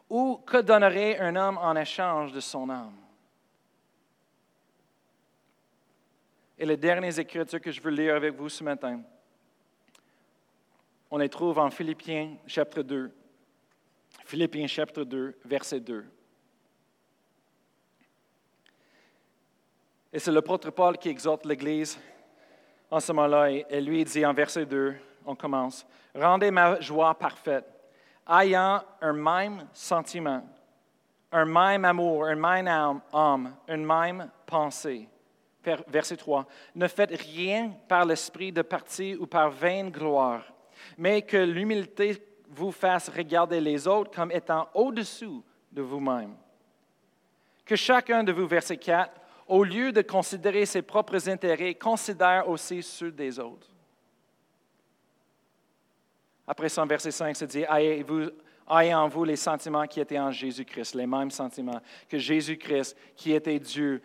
Ou que donnerait un homme en échange de son âme? Et les dernières écritures que je veux lire avec vous ce matin, on les trouve en Philippiens chapitre 2. Philippiens chapitre 2, verset 2. Et c'est l'apôtre Paul qui exhorte l'Église en ce moment-là. Et lui dit en verset 2, on commence, Rendez ma joie parfaite, ayant un même sentiment, un même amour, un même âme, une même pensée verset 3. Ne faites rien par l'esprit de parti ou par vaine gloire, mais que l'humilité vous fasse regarder les autres comme étant au-dessous de vous-même. Que chacun de vous, verset 4, au lieu de considérer ses propres intérêts, considère aussi ceux des autres. Après ça, verset 5 se dit, ayez, vous, ayez en vous les sentiments qui étaient en Jésus-Christ, les mêmes sentiments que Jésus-Christ, qui était Dieu,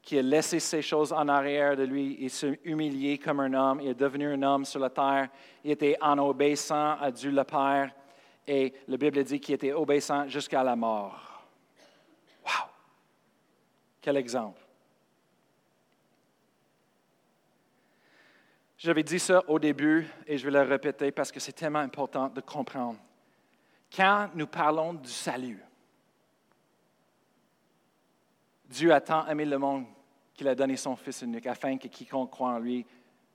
qui a laissé ces choses en arrière de lui et s'est humilié comme un homme. Il est devenu un homme sur la terre. Il était en obéissant à Dieu le Père. Et la Bible dit qu'il était obéissant jusqu'à la mort. Wow! Quel exemple! J'avais dit ça au début et je vais le répéter parce que c'est tellement important de comprendre. Quand nous parlons du salut, Dieu a tant aimé le monde qu'il a donné son Fils unique, afin que quiconque croit en lui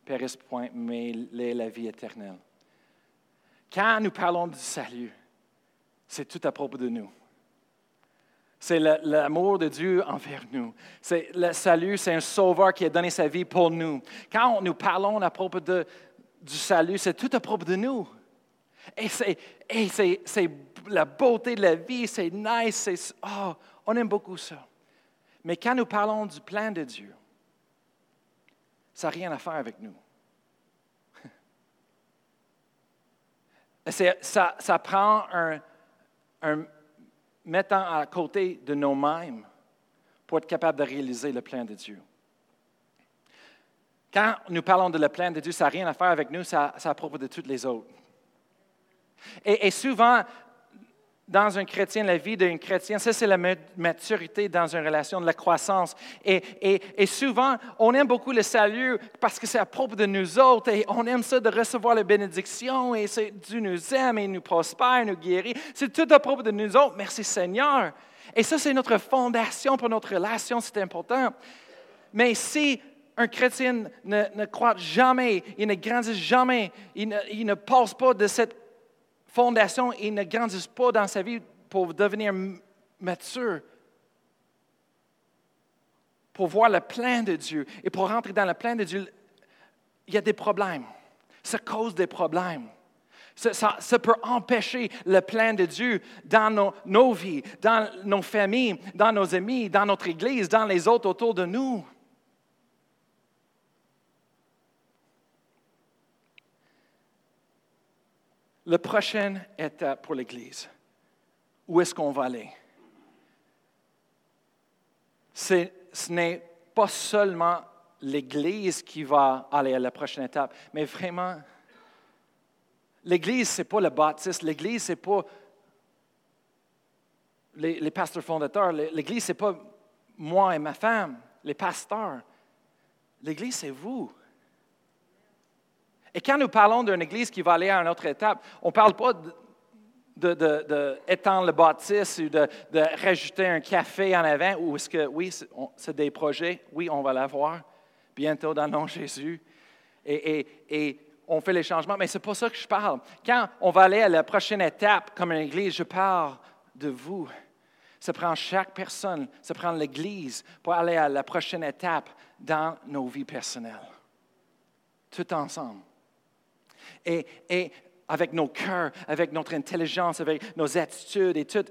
périsse point, mais ait la vie éternelle. Quand nous parlons du salut, c'est tout à propos de nous. C'est l'amour de Dieu envers nous. C'est le salut, c'est un sauveur qui a donné sa vie pour nous. Quand nous parlons à propos de, du salut, c'est tout à propos de nous. Et c'est la beauté de la vie, c'est nice, oh, on aime beaucoup ça. Mais quand nous parlons du plan de Dieu, ça n'a rien à faire avec nous. [LAUGHS] Ça, prend un mettant à côté de nous-mêmes pour être capable de réaliser le plan de Dieu. Quand nous parlons de le plan de Dieu, ça n'a rien à faire avec nous, ça, ça à propos de toutes les autres. Et, et souvent, dans un chrétien, la vie d'un chrétien, ça c'est la maturité dans une relation, de la croissance. Et, souvent, on aime beaucoup le salut parce que c'est à propos de nous autres et on aime ça de recevoir la bénédiction et Dieu nous aime et nous prospère, nous guérit. C'est tout à propos de nous autres. Merci Seigneur. Et ça, c'est notre fondation pour notre relation, c'est important. Mais si un chrétien ne, ne croit jamais, il ne grandit jamais, il ne, il ne passe pas de cette fondation et ne grandissent pas dans sa vie pour devenir mature, pour voir le plein de Dieu et pour rentrer dans le plein de Dieu, il y a des problèmes. Ça cause des problèmes. Ça, peut empêcher le plein de Dieu dans nos, nos, vies, dans nos familles, dans nos amis, dans notre Église, dans les autres autour de nous. La prochaine étape pour l'Église, où est-ce qu'on va aller? ce n'est pas seulement l'Église qui va aller à la prochaine étape, mais vraiment, l'Église, ce n'est pas le baptiste, l'Église, ce n'est pas les, pasteurs fondateurs, l'Église, ce n'est pas moi et ma femme, les pasteurs. L'Église, c'est vous. Et quand nous parlons d'une Église qui va aller à une autre étape, on ne parle pas d'étendre de, le baptiste ou de, rajouter un café en avant, ou est-ce que, oui, c'est des projets, oui, on va l'avoir bientôt dans le nom de Jésus. Et, et, on fait les changements, mais ce n'est pas ça que je parle. Quand on va aller à la prochaine étape comme une Église, je parle de vous. Ça prend chaque personne, ça prend l'Église pour aller à la prochaine étape dans nos vies personnelles. Tout ensemble. Et, avec nos cœurs, avec notre intelligence, avec nos attitudes et tout.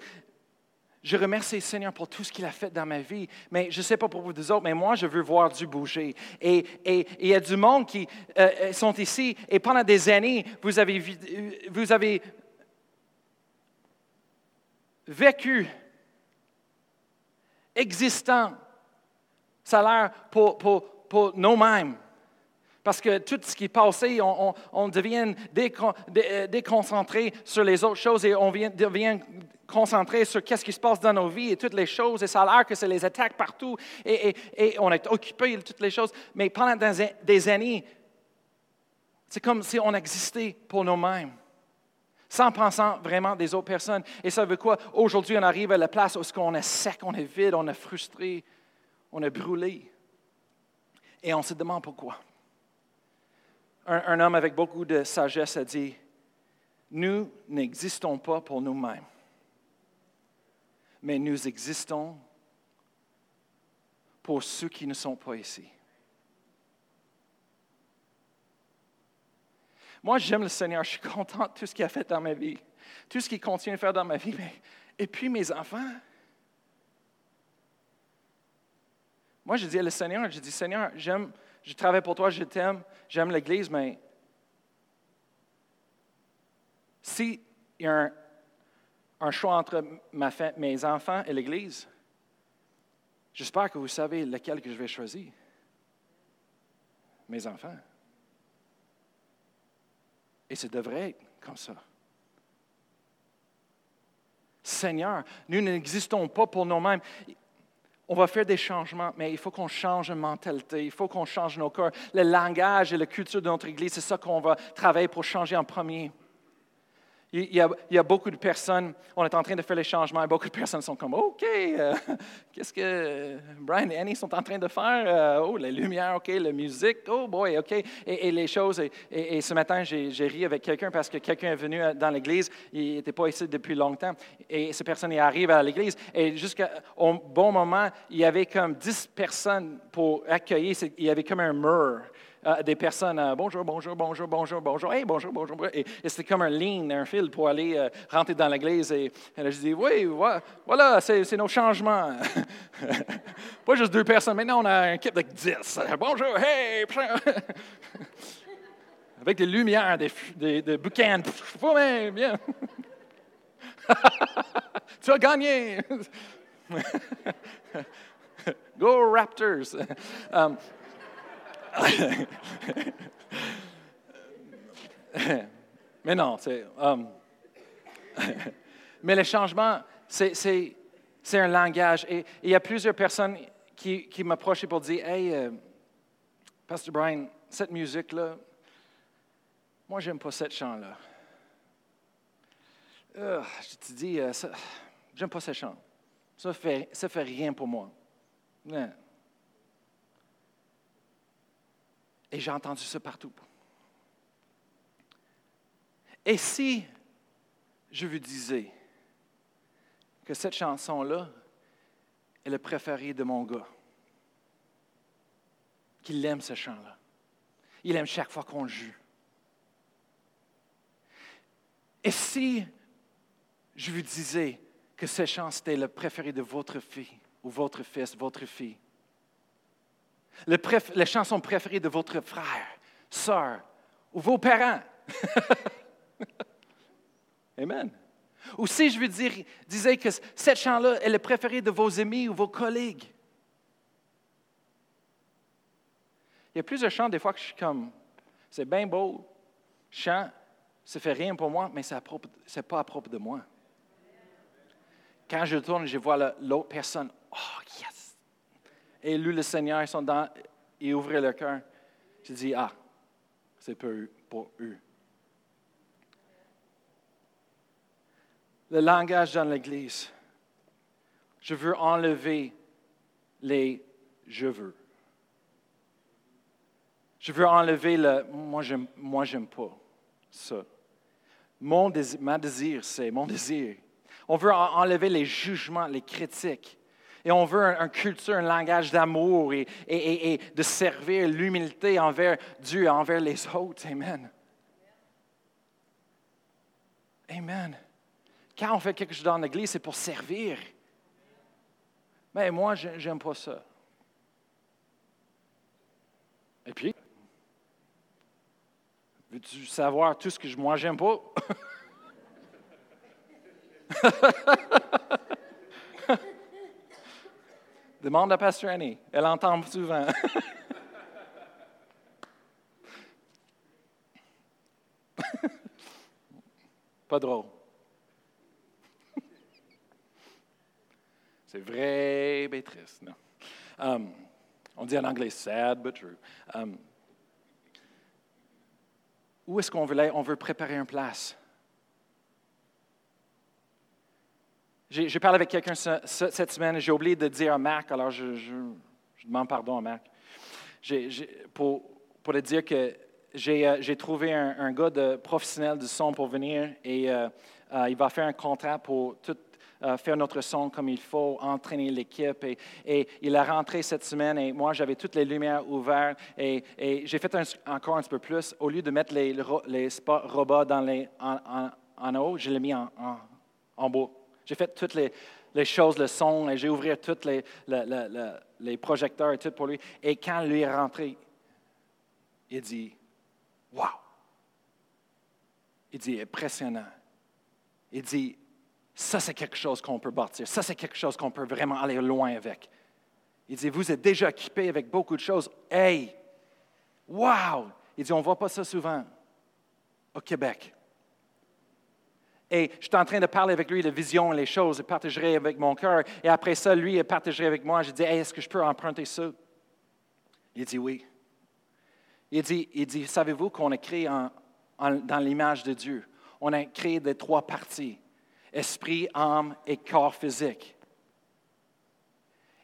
Je remercie le Seigneur pour tout ce qu'il a fait dans ma vie, mais je ne sais pas pour vous autres, mais moi, je veux voir du bouger. Et, il y a du monde qui euh, euh, sont ici, et pendant des années, vous avez, vous avez vécu, existant, salaire pour, pour, pour nous-mêmes. Parce que tout ce qui est passé, on, devient euh, déconcentré sur les autres choses et on devient concentré sur qu'est-ce qui se passe dans nos vies et toutes les choses. Et ça a l'air que c'est les attaques partout et, on est occupé de toutes les choses. Mais pendant des années, c'est comme si on existait pour nous-mêmes, sans penser vraiment des autres personnes. Et ça veut quoi? Aujourd'hui, on arrive à la place où on est sec, on est vide, on est frustré, on est brûlé. Et on se demande pourquoi un, homme avec beaucoup de sagesse a dit, nous n'existons pas pour nous-mêmes, mais nous existons pour ceux qui ne sont pas ici. Moi, j'aime le Seigneur, je suis [LAUGHS] content de tout ce qu'il a fait dans ma vie, tout ce qu'il continue à faire dans ma vie, mais, et puis mes enfants. Moi, je dis à le Seigneur, je dis, Seigneur, j'aime, je travaille pour toi, je t'aime, j'aime l'Église, mais s'il y a un, choix entre mes enfants et l'Église, j'espère que vous savez lequel que je vais choisir. Mes enfants. Et ça devrait être comme ça. Seigneur, nous n'existons pas pour nous-mêmes on va faire des changements, mais il faut qu'on change de mentalité, il faut qu'on change nos cœurs. Le langage et la culture de notre Église, c'est ça qu'on va travailler pour changer en premier. Il y, a, beaucoup de personnes, on est en train de faire les changements, et beaucoup de personnes sont comme, OK, euh, [LAUGHS] qu'est-ce que Brian et Annie sont en train de faire? Euh, oh, la lumière, OK, la musique, oh boy, OK. Et, les choses, et, ce matin, j'ai ri avec quelqu'un parce que quelqu'un est venu dans l'église, il n'était pas ici depuis longtemps, et cette personne arrive à l'église, et jusqu'au bon moment, il y avait comme dix personnes pour accueillir, il y avait comme un mur. Des personnes, euh, bonjour, bonjour, bonjour, bonjour, bonjour, hey, bonjour, bonjour. Et, c'était comme un ligne, un fil pour aller euh, rentrer dans l'église. Et, elle je dis, oui, voilà, c'est nos changements. [LAUGHS] Pas juste deux personnes, maintenant on a un équipe de dix. Bonjour, hey! [LAUGHS] Avec des lumières, des, bouquins. [LAUGHS] tu as gagné. Go Raptors. Um, [LAUGHS] mais non, c'est. Um, [LAUGHS] mais le changement, c'est un langage. Et il y a plusieurs personnes qui, qui m'approchent pour dire Hey, euh, Pasteur Brian, cette musique-là, moi, j'aime pas cette chant-là. je te dis, euh, j'aime pas ce chant. Ça fait, ça fait rien pour moi. Non. Et j'ai entendu ça partout. Et si je vous disais que cette chanson-là est le préféré de mon gars, qu'il aime ce chant-là, il aime chaque fois qu'on le joue. Et si je vous disais que ce chant, c'était le préféré de votre fille ou votre fils, votre fille, le les chansons préférées de votre frère, soeur ou vos parents. [LAUGHS] Amen. Ou si je veux dire, disais que cette chant-là est le préféré de vos amis ou vos collègues. Il y a plusieurs chants, des fois, que je suis comme, c'est bien beau, chant, ça fait rien pour moi, mais ce n'est pas à propos de moi. Quand je tourne, je vois l'autre personne, oh yes! Et lui, le Seigneur, ils sont dans, ils ouvrent leur cœur. Je dis, ah, c'est pour eux. Le langage dans l'Église. Je veux enlever les je veux. Je veux enlever le moi j'aime moi j'aime pas ça. Mon désir, désir, c'est mon désir. On veut enlever les jugements, les critiques. Et on veut une un culture, un langage d'amour et, et, et, de servir l'humilité envers Dieu envers les autres. Amen. Amen. Quand on fait quelque chose dans l'Église, c'est pour servir. Mais moi, je n'aime pas ça. Et puis, veux-tu savoir tout ce que moi, j'aime pas? [LAUGHS] Demande à Pastor Annie. Elle entend souvent. [LAUGHS] Pas drôle. C'est vrai, mais triste. Non. Um, on dit en anglais sad but true. Um, où est-ce qu'on veut aller? On veut préparer une place. J'ai parlé avec quelqu'un cette semaine et j'ai oublié de dire à Marc, alors je, demande pardon à Marc, pour, pour le dire que j'ai euh, trouvé un, gars de professionnel du son pour venir et euh, euh, il va faire un contrat pour tout faire notre son comme il faut, entraîner l'équipe. Et, il a rentré cette semaine et moi, j'avais toutes les lumières ouvertes et, j'ai fait encore un petit peu plus. Au lieu de mettre les, les robots dans les, en, haut, je l'ai mis en, en, en bas. J'ai fait toutes les, choses, le son, j'ai ouvert tous les, les, projecteurs et tout pour lui. Et quand lui est rentré, il dit Wow! Il dit Impressionnant. Il dit Ça, c'est quelque chose qu'on peut bâtir. Ça, c'est quelque chose qu'on peut vraiment aller loin avec. Il dit Vous êtes déjà équipé avec beaucoup de choses. Hey! Wow! Il dit On ne voit pas ça souvent au Québec. Et je suis en train de parler avec lui de vision, les choses, et partagerai avec mon cœur. Et après ça, lui, il partagerait avec moi. Je dis, est-ce que je peux emprunter ça? Il dit oui. Il dit, il dit savez-vous qu'on a créé dans l'image de Dieu? On a créé des trois parties, esprit, âme et corps physique.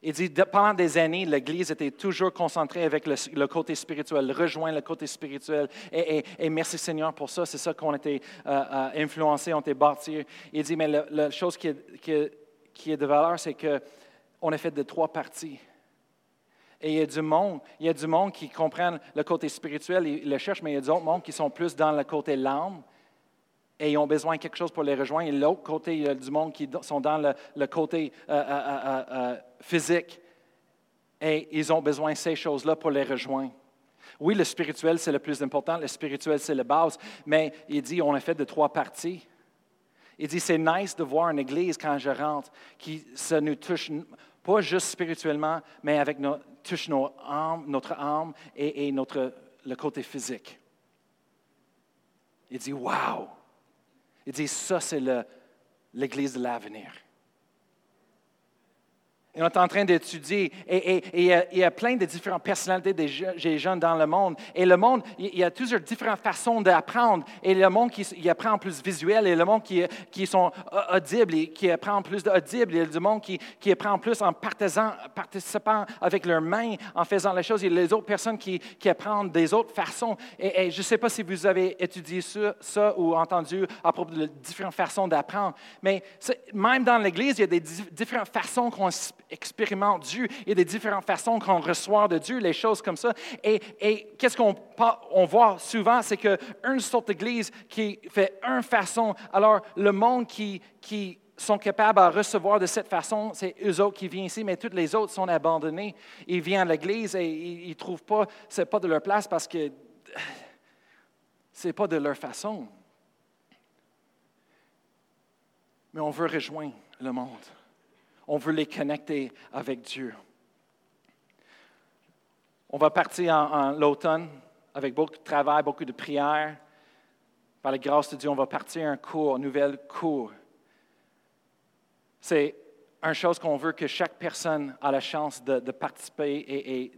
Il dit, pendant des années, l'Église était toujours concentrée avec le, côté spirituel, rejoindre le côté spirituel. Et, merci Seigneur pour ça. C'est ça qu'on était euh, euh, influencés, on était bâtis. Il dit, mais la chose qui est, de valeur, c'est qu'on a fait de trois parties. Et il y a du monde, il y a du monde qui comprennent le côté spirituel, ils le cherchent, mais il y a d'autres mondes qui sont plus dans le côté l'âme et ils ont besoin de quelque chose pour les rejoindre. Et l'autre côté, a du monde qui sont dans le, côté euh, euh, euh, physique et ils ont besoin de ces choses-là pour les rejoindre. Oui, le spirituel, c'est le plus important. Le spirituel, c'est la base. Mais il dit, on a fait de trois parties. Il dit, c'est nice de voir une église quand je rentre qui ça nous touche, pas juste spirituellement, mais avec nos, touche nos âmes, notre âme et, et notre, le côté physique. Il dit, wow! Il dit, ça, c'est l'Église de l'avenir. Et on est en train d'étudier. Et, il y a plein de différentes personnalités des jeunes dans le monde. Et le monde, il y a toujours différentes façons d'apprendre. Et le monde qui il apprend plus visuel, et le monde qui, qui sont audibles, et qui apprend plus y a du monde qui, qui apprend plus en participant avec leurs mains, en faisant les choses. A les autres personnes qui, qui apprennent des autres façons. Et, je ne sais pas si vous avez étudié ça, ça, ou entendu à propos de différentes façons d'apprendre. Mais même dans l'Église, il y a des différentes façons qu'on expérimente Dieu. Il y a des différentes façons qu'on reçoit de Dieu, les choses comme ça. Et, qu'est-ce qu'on on voit souvent, c'est qu'une sorte d'église qui fait une façon, alors le monde qui, qui sont capables de recevoir de cette façon, c'est eux autres qui viennent ici, mais tous les autres sont abandonnés. Ils viennent à l'église et ils ne trouvent pas, c'est pas de leur place parce que [SIGHS] c'est pas de leur façon. mais on veut rejoindre le monde. On veut les connecter avec Dieu. On va partir en, l'automne avec beaucoup de travail, beaucoup de prières. Par la grâce de Dieu, on va partir un cours, un nouvel cours. C'est une chose qu'on veut que chaque personne ait la chance de, participer et,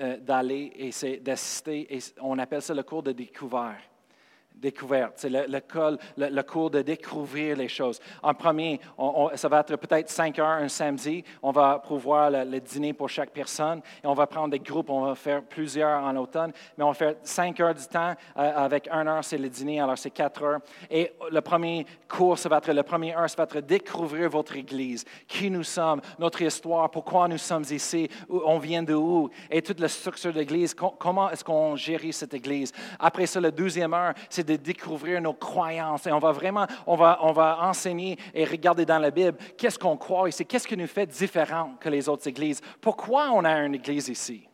euh, d'aller et c'est d'assister. on appelle ça le cours de découverte découverte. C'est le, le, cours de découvrir les choses. En premier, ça va être peut-être 5 heures un samedi. On va pouvoir le, dîner pour chaque personne et on va prendre des groupes. On va faire plusieurs en automne, mais on va faire 5 heures du temps. Euh, avec 1 heure, c'est le dîner, alors c'est 4 heures. Et le premier cours, ça va être le premier heure, ça va être découvrir votre Église, qui nous sommes, notre histoire, pourquoi nous sommes ici, on vient de où, et toute la structure de l'Église, comment est-ce qu'on gère cette Église? Après ça, le deuxième heure, c'est de découvrir nos croyances. Et on va vraiment, on va, on va enseigner et regarder dans la Bible qu'est-ce qu'on croit ici, qu'est-ce qui nous fait différent que les autres églises. Pourquoi on a une église ici?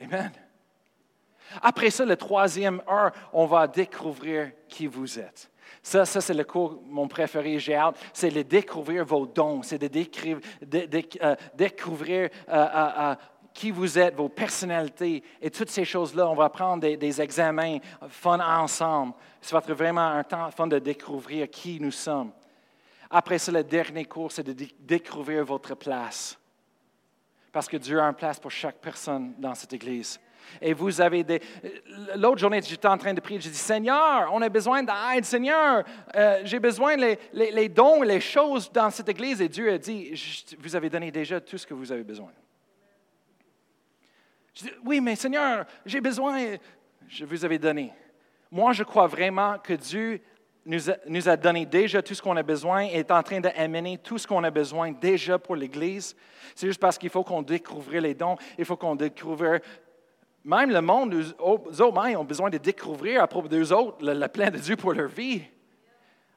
Amen. Après ça, le troisième heure, on va découvrir qui vous êtes. Ça, ça c'est le cours, mon préféré, j'ai hâte. C'est de découvrir vos dons, c'est de, euh, découvrir euh, euh, qui vous êtes, vos personnalités et toutes ces choses-là. On va prendre des, examens fun ensemble. Ça va être vraiment un temps fun de découvrir qui nous sommes. Après ça, le dernier cours, c'est de découvrir votre place. Parce que Dieu a une place pour chaque personne dans cette Église. Et vous avez des... L'autre journée, j'étais en train de prier, j'ai dit, Seigneur, on a besoin d'aide, Seigneur, euh, j'ai besoin des les, les, dons, les choses dans cette Église. Et Dieu a dit, vous avez donné déjà tout ce que vous avez besoin oui, mais Seigneur, j'ai besoin, je vous avais donné. Moi, je crois vraiment que Dieu nous a, donné déjà tout ce qu'on a besoin et est en train d'amener tout ce qu'on a besoin déjà pour l'Église. C'est juste parce qu'il faut qu'on découvre les dons, il faut qu'on découvre même le monde, nous autres ont besoin de découvrir à propos d'eux autres le, le de Dieu pour leur vie.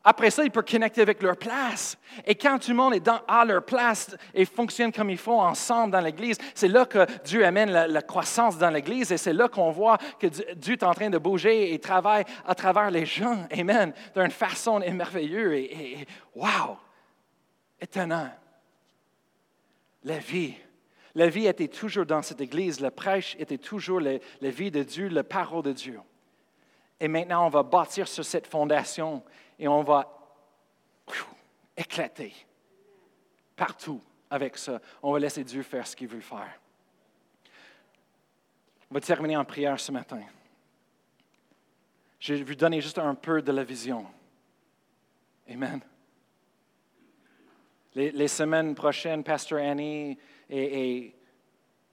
Après ça, ils peuvent connecter avec leur place. Et quand tout le monde est dans, à leur place et fonctionne comme il faut ensemble dans l'Église, c'est là que Dieu amène la, croissance dans l'Église et c'est là qu'on voit que Dieu est en train de bouger et travaille à travers les gens. Amen. D'une façon merveilleuse et, wow! Étonnant. La vie. La vie était toujours dans cette Église. Le prêche était toujours la vie de Dieu, la parole de Dieu. Et maintenant, on va bâtir sur cette fondation et on va éclater partout avec ça. On va laisser Dieu faire ce qu'il veut faire. On va terminer en prière ce matin. Je vais vous donner juste un peu de la vision. Amen. Les, semaines prochaines, Pasteur Annie et, et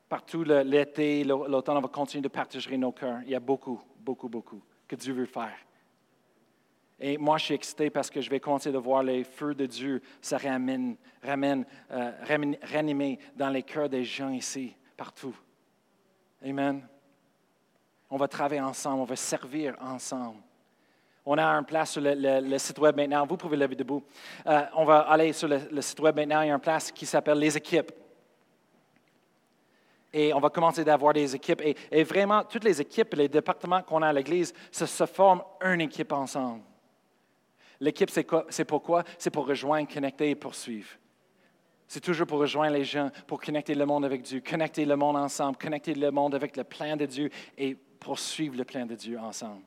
partout l'été, l'automne, on va continuer de partager nos cœurs. Il y a beaucoup, beaucoup, beaucoup que Dieu veut faire. Et moi, je suis excité parce que je vais continuer de voir les feux de Dieu se ramène, ramène, euh, dans les cœurs des gens ici, partout. Amen. On va travailler ensemble, on va servir ensemble. On a un place sur le, site web maintenant. Vous pouvez lever debout. Euh, on va aller sur le, site web maintenant. Il y a un place qui s'appelle Les équipes. Et on va commencer d'avoir des équipes. Et, vraiment, toutes les équipes, les départements qu'on a à l'Église, se, se forment une équipe ensemble. L'équipe, c'est pourquoi? C'est pour rejoindre, connecter et poursuivre. C'est toujours pour rejoindre les gens, pour connecter le monde avec Dieu, connecter le monde ensemble, connecter le monde avec le plan de Dieu et poursuivre le plan de Dieu ensemble.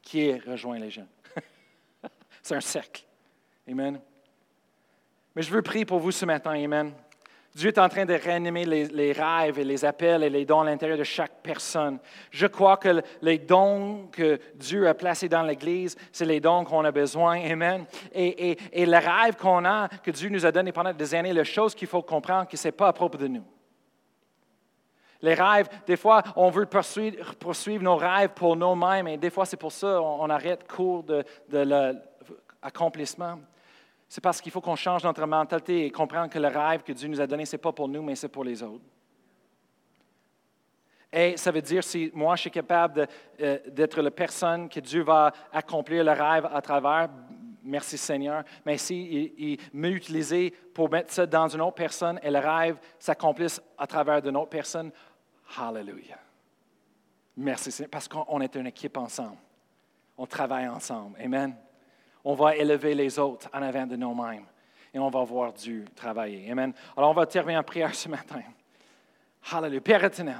Qui est les gens? [LAUGHS] c'est un cercle. Amen. Mais je veux prier pour vous ce matin. Amen. Dieu est en train de réanimer les, rêves et les appels et les dons à l'intérieur de chaque personne. Je crois que les dons que Dieu a placés dans l'Église, c'est les dons qu'on a besoin. Amen. Et, et, et le rêve qu'on a, que Dieu nous a donné pendant des années, la chose qu'il faut comprendre, que ce n'est pas à propos de nous. Les rêves, des fois, on veut poursuivre, nos rêves pour nous-mêmes, et des fois, c'est pour ça qu'on arrête court de l'accomplissement. C'est parce qu'il faut qu'on change notre mentalité et comprendre que le rêve que Dieu nous a donné, ce n'est pas pour nous, mais c'est pour les autres. Et ça veut dire si moi je suis capable euh, d'être la personne que Dieu va accomplir le rêve à travers, merci Seigneur, mais si il, m'utilise pour mettre ça dans une autre personne et le rêve s'accomplisse à travers d'une autre personne, hallelujah. Merci Seigneur, parce qu'on est une équipe ensemble. On travaille ensemble. Amen. On va élever les autres en avant de nous-mêmes et on va voir Dieu travailler. Amen. Alors, on va terminer en prière ce matin. Hallelujah. Père éternel,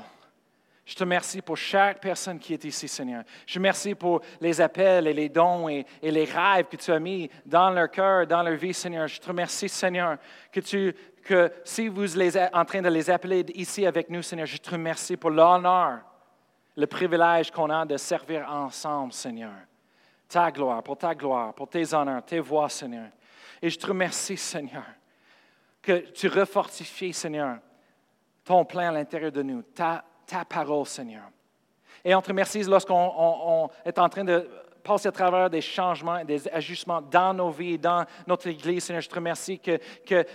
je te remercie pour chaque personne qui est ici, Seigneur. Je te remercie pour les appels et les dons et, les rêves que tu as mis dans leur cœur, dans leur vie, Seigneur. Je te remercie, Seigneur, que, que si vous êtes en train de les appeler ici avec nous, Seigneur, je te remercie pour l'honneur, le privilège qu'on a de servir ensemble, Seigneur. Ta gloire, pour ta gloire, pour tes honneurs, tes voix, Seigneur. Et je te remercie, Seigneur, que tu refortifies, Seigneur, ton plan à l'intérieur de nous, ta, parole, Seigneur. Et on te remercie lorsqu'on est en train de passer à travers des changements et des ajustements dans nos vies, dans notre Église, Seigneur. Je te remercie que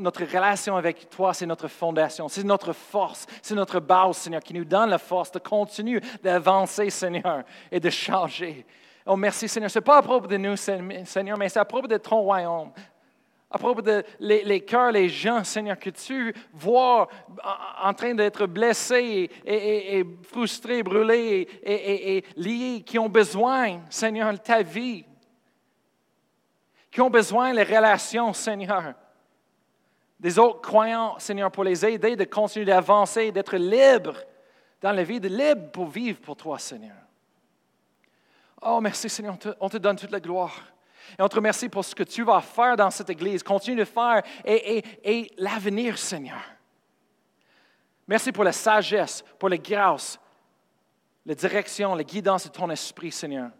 notre relation avec toi, c'est notre fondation, c'est notre force, c'est notre base, Seigneur, qui nous donne la force de continuer d'avancer, Seigneur, et de changer. Oh, merci, Seigneur. Ce n'est pas à propos de nous, Seigneur, mais c'est à propos de ton royaume à propos de les, cœurs, les gens, Seigneur, que tu vois en, train d'être blessés et, frustrés, brûlés et, liés, qui ont besoin, Seigneur, de ta vie, qui ont besoin des relations, Seigneur, des autres croyants, Seigneur, pour les aider de continuer d'avancer, d'être libres dans la vie, de libre pour vivre pour toi, Seigneur. Oh, merci, Seigneur, on te donne toute la gloire. Et on te remercie pour ce que tu vas faire dans cette Église. Continue de faire et, l'avenir, Seigneur. Merci pour la sagesse, pour la grâce, la direction, la guidance de ton esprit, Seigneur.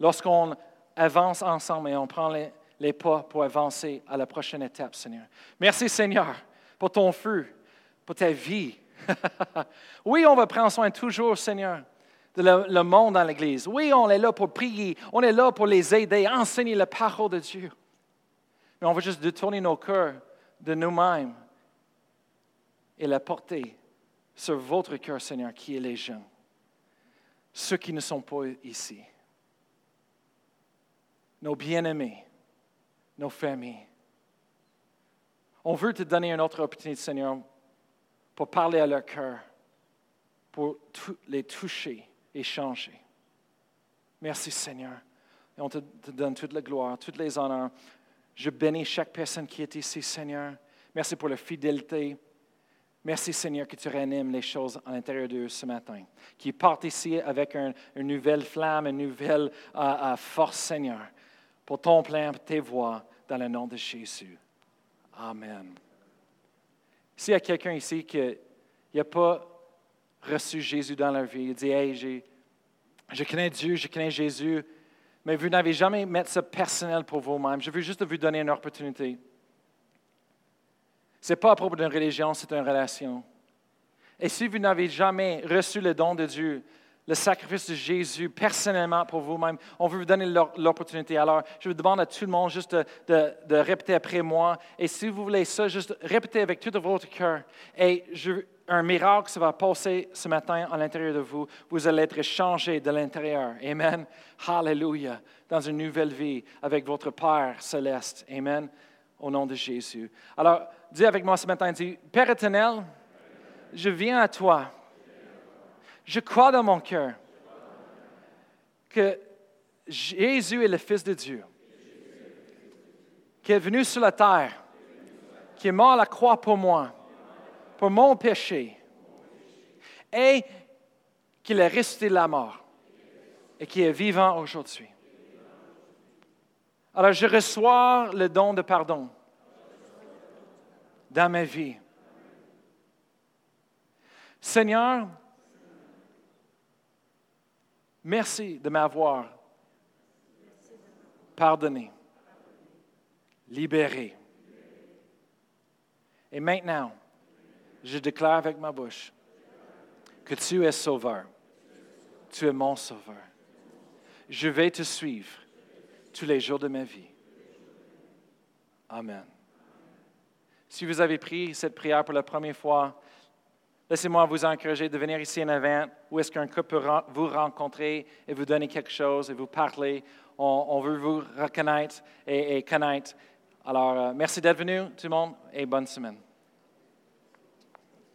Lorsqu'on avance ensemble et on prend les, les pas pour avancer à la prochaine étape, Seigneur. Merci, Seigneur, pour ton feu, pour ta vie. [LAUGHS] oui, on va prendre soin toujours, Seigneur, le, monde dans l'Église. Oui, on est là pour prier, on est là pour les aider, enseigner la parole de Dieu. Mais on veut juste détourner nos cœurs de nous-mêmes et la porter sur votre cœur, Seigneur, qui est les gens, ceux qui ne sont pas ici, nos bien-aimés, nos familles. On veut te donner une autre opportunité, Seigneur, pour parler à leur cœur, pour les toucher et changer. Merci Seigneur. Et on te, donne toute la gloire, toutes les honneurs. Je bénis chaque personne qui est ici, Seigneur. Merci pour leur fidélité. Merci Seigneur que tu réanimes les choses à l'intérieur d'eux ce matin. Qui partent ici avec une nouvelle flamme, une nouvelle euh, euh, force, Seigneur, pour ton pour tes voix, dans le nom de Jésus. Amen. S'il y a quelqu'un ici qui n'a pas reçu Jésus dans leur vie. Il dit, hey, je connais Dieu, je connais Jésus, mais vous n'avez jamais mis ça personnel pour vous-même. Je veux juste vous donner une opportunité. Ce n'est pas à propos d'une religion, c'est une relation. Et si vous n'avez jamais reçu le don de Dieu, le sacrifice de Jésus personnellement pour vous-même. On veut vous donner l'opportunité. Alors, je vous demande à tout le monde juste de, répéter après moi. Et si vous voulez ça, juste répétez avec tout votre cœur. Et je, un miracle ça va passer ce matin à l'intérieur de vous. Vous allez être changé de l'intérieur. Amen. Hallelujah. Dans une nouvelle vie avec votre Père céleste. Amen. Au nom de Jésus. Alors, dis avec moi ce matin, dis, Père éternel, je viens à toi. Je crois dans mon cœur que Jésus est le Fils de Dieu, qui est venu sur la terre, qui est mort à la croix pour moi pour mon péché et qu'il est resté de la mort et qui est vivant aujourd'hui. Alors je reçois le don de pardon dans ma vie. Seigneur, merci de m'avoir pardonné, libéré. Et maintenant, je déclare avec ma bouche que tu es sauveur. Tu es mon sauveur. Je vais te suivre tous les jours de ma vie. Amen. Si vous avez pris cette prière pour la première fois, laissez-moi vous encourager de venir ici en avant où est-ce qu'un couple peut vous rencontrer et vous donner quelque chose et vous parler. On, veut vous reconnaître et, connaître. Alors, euh, merci d'être venu, tout le monde, et bonne semaine.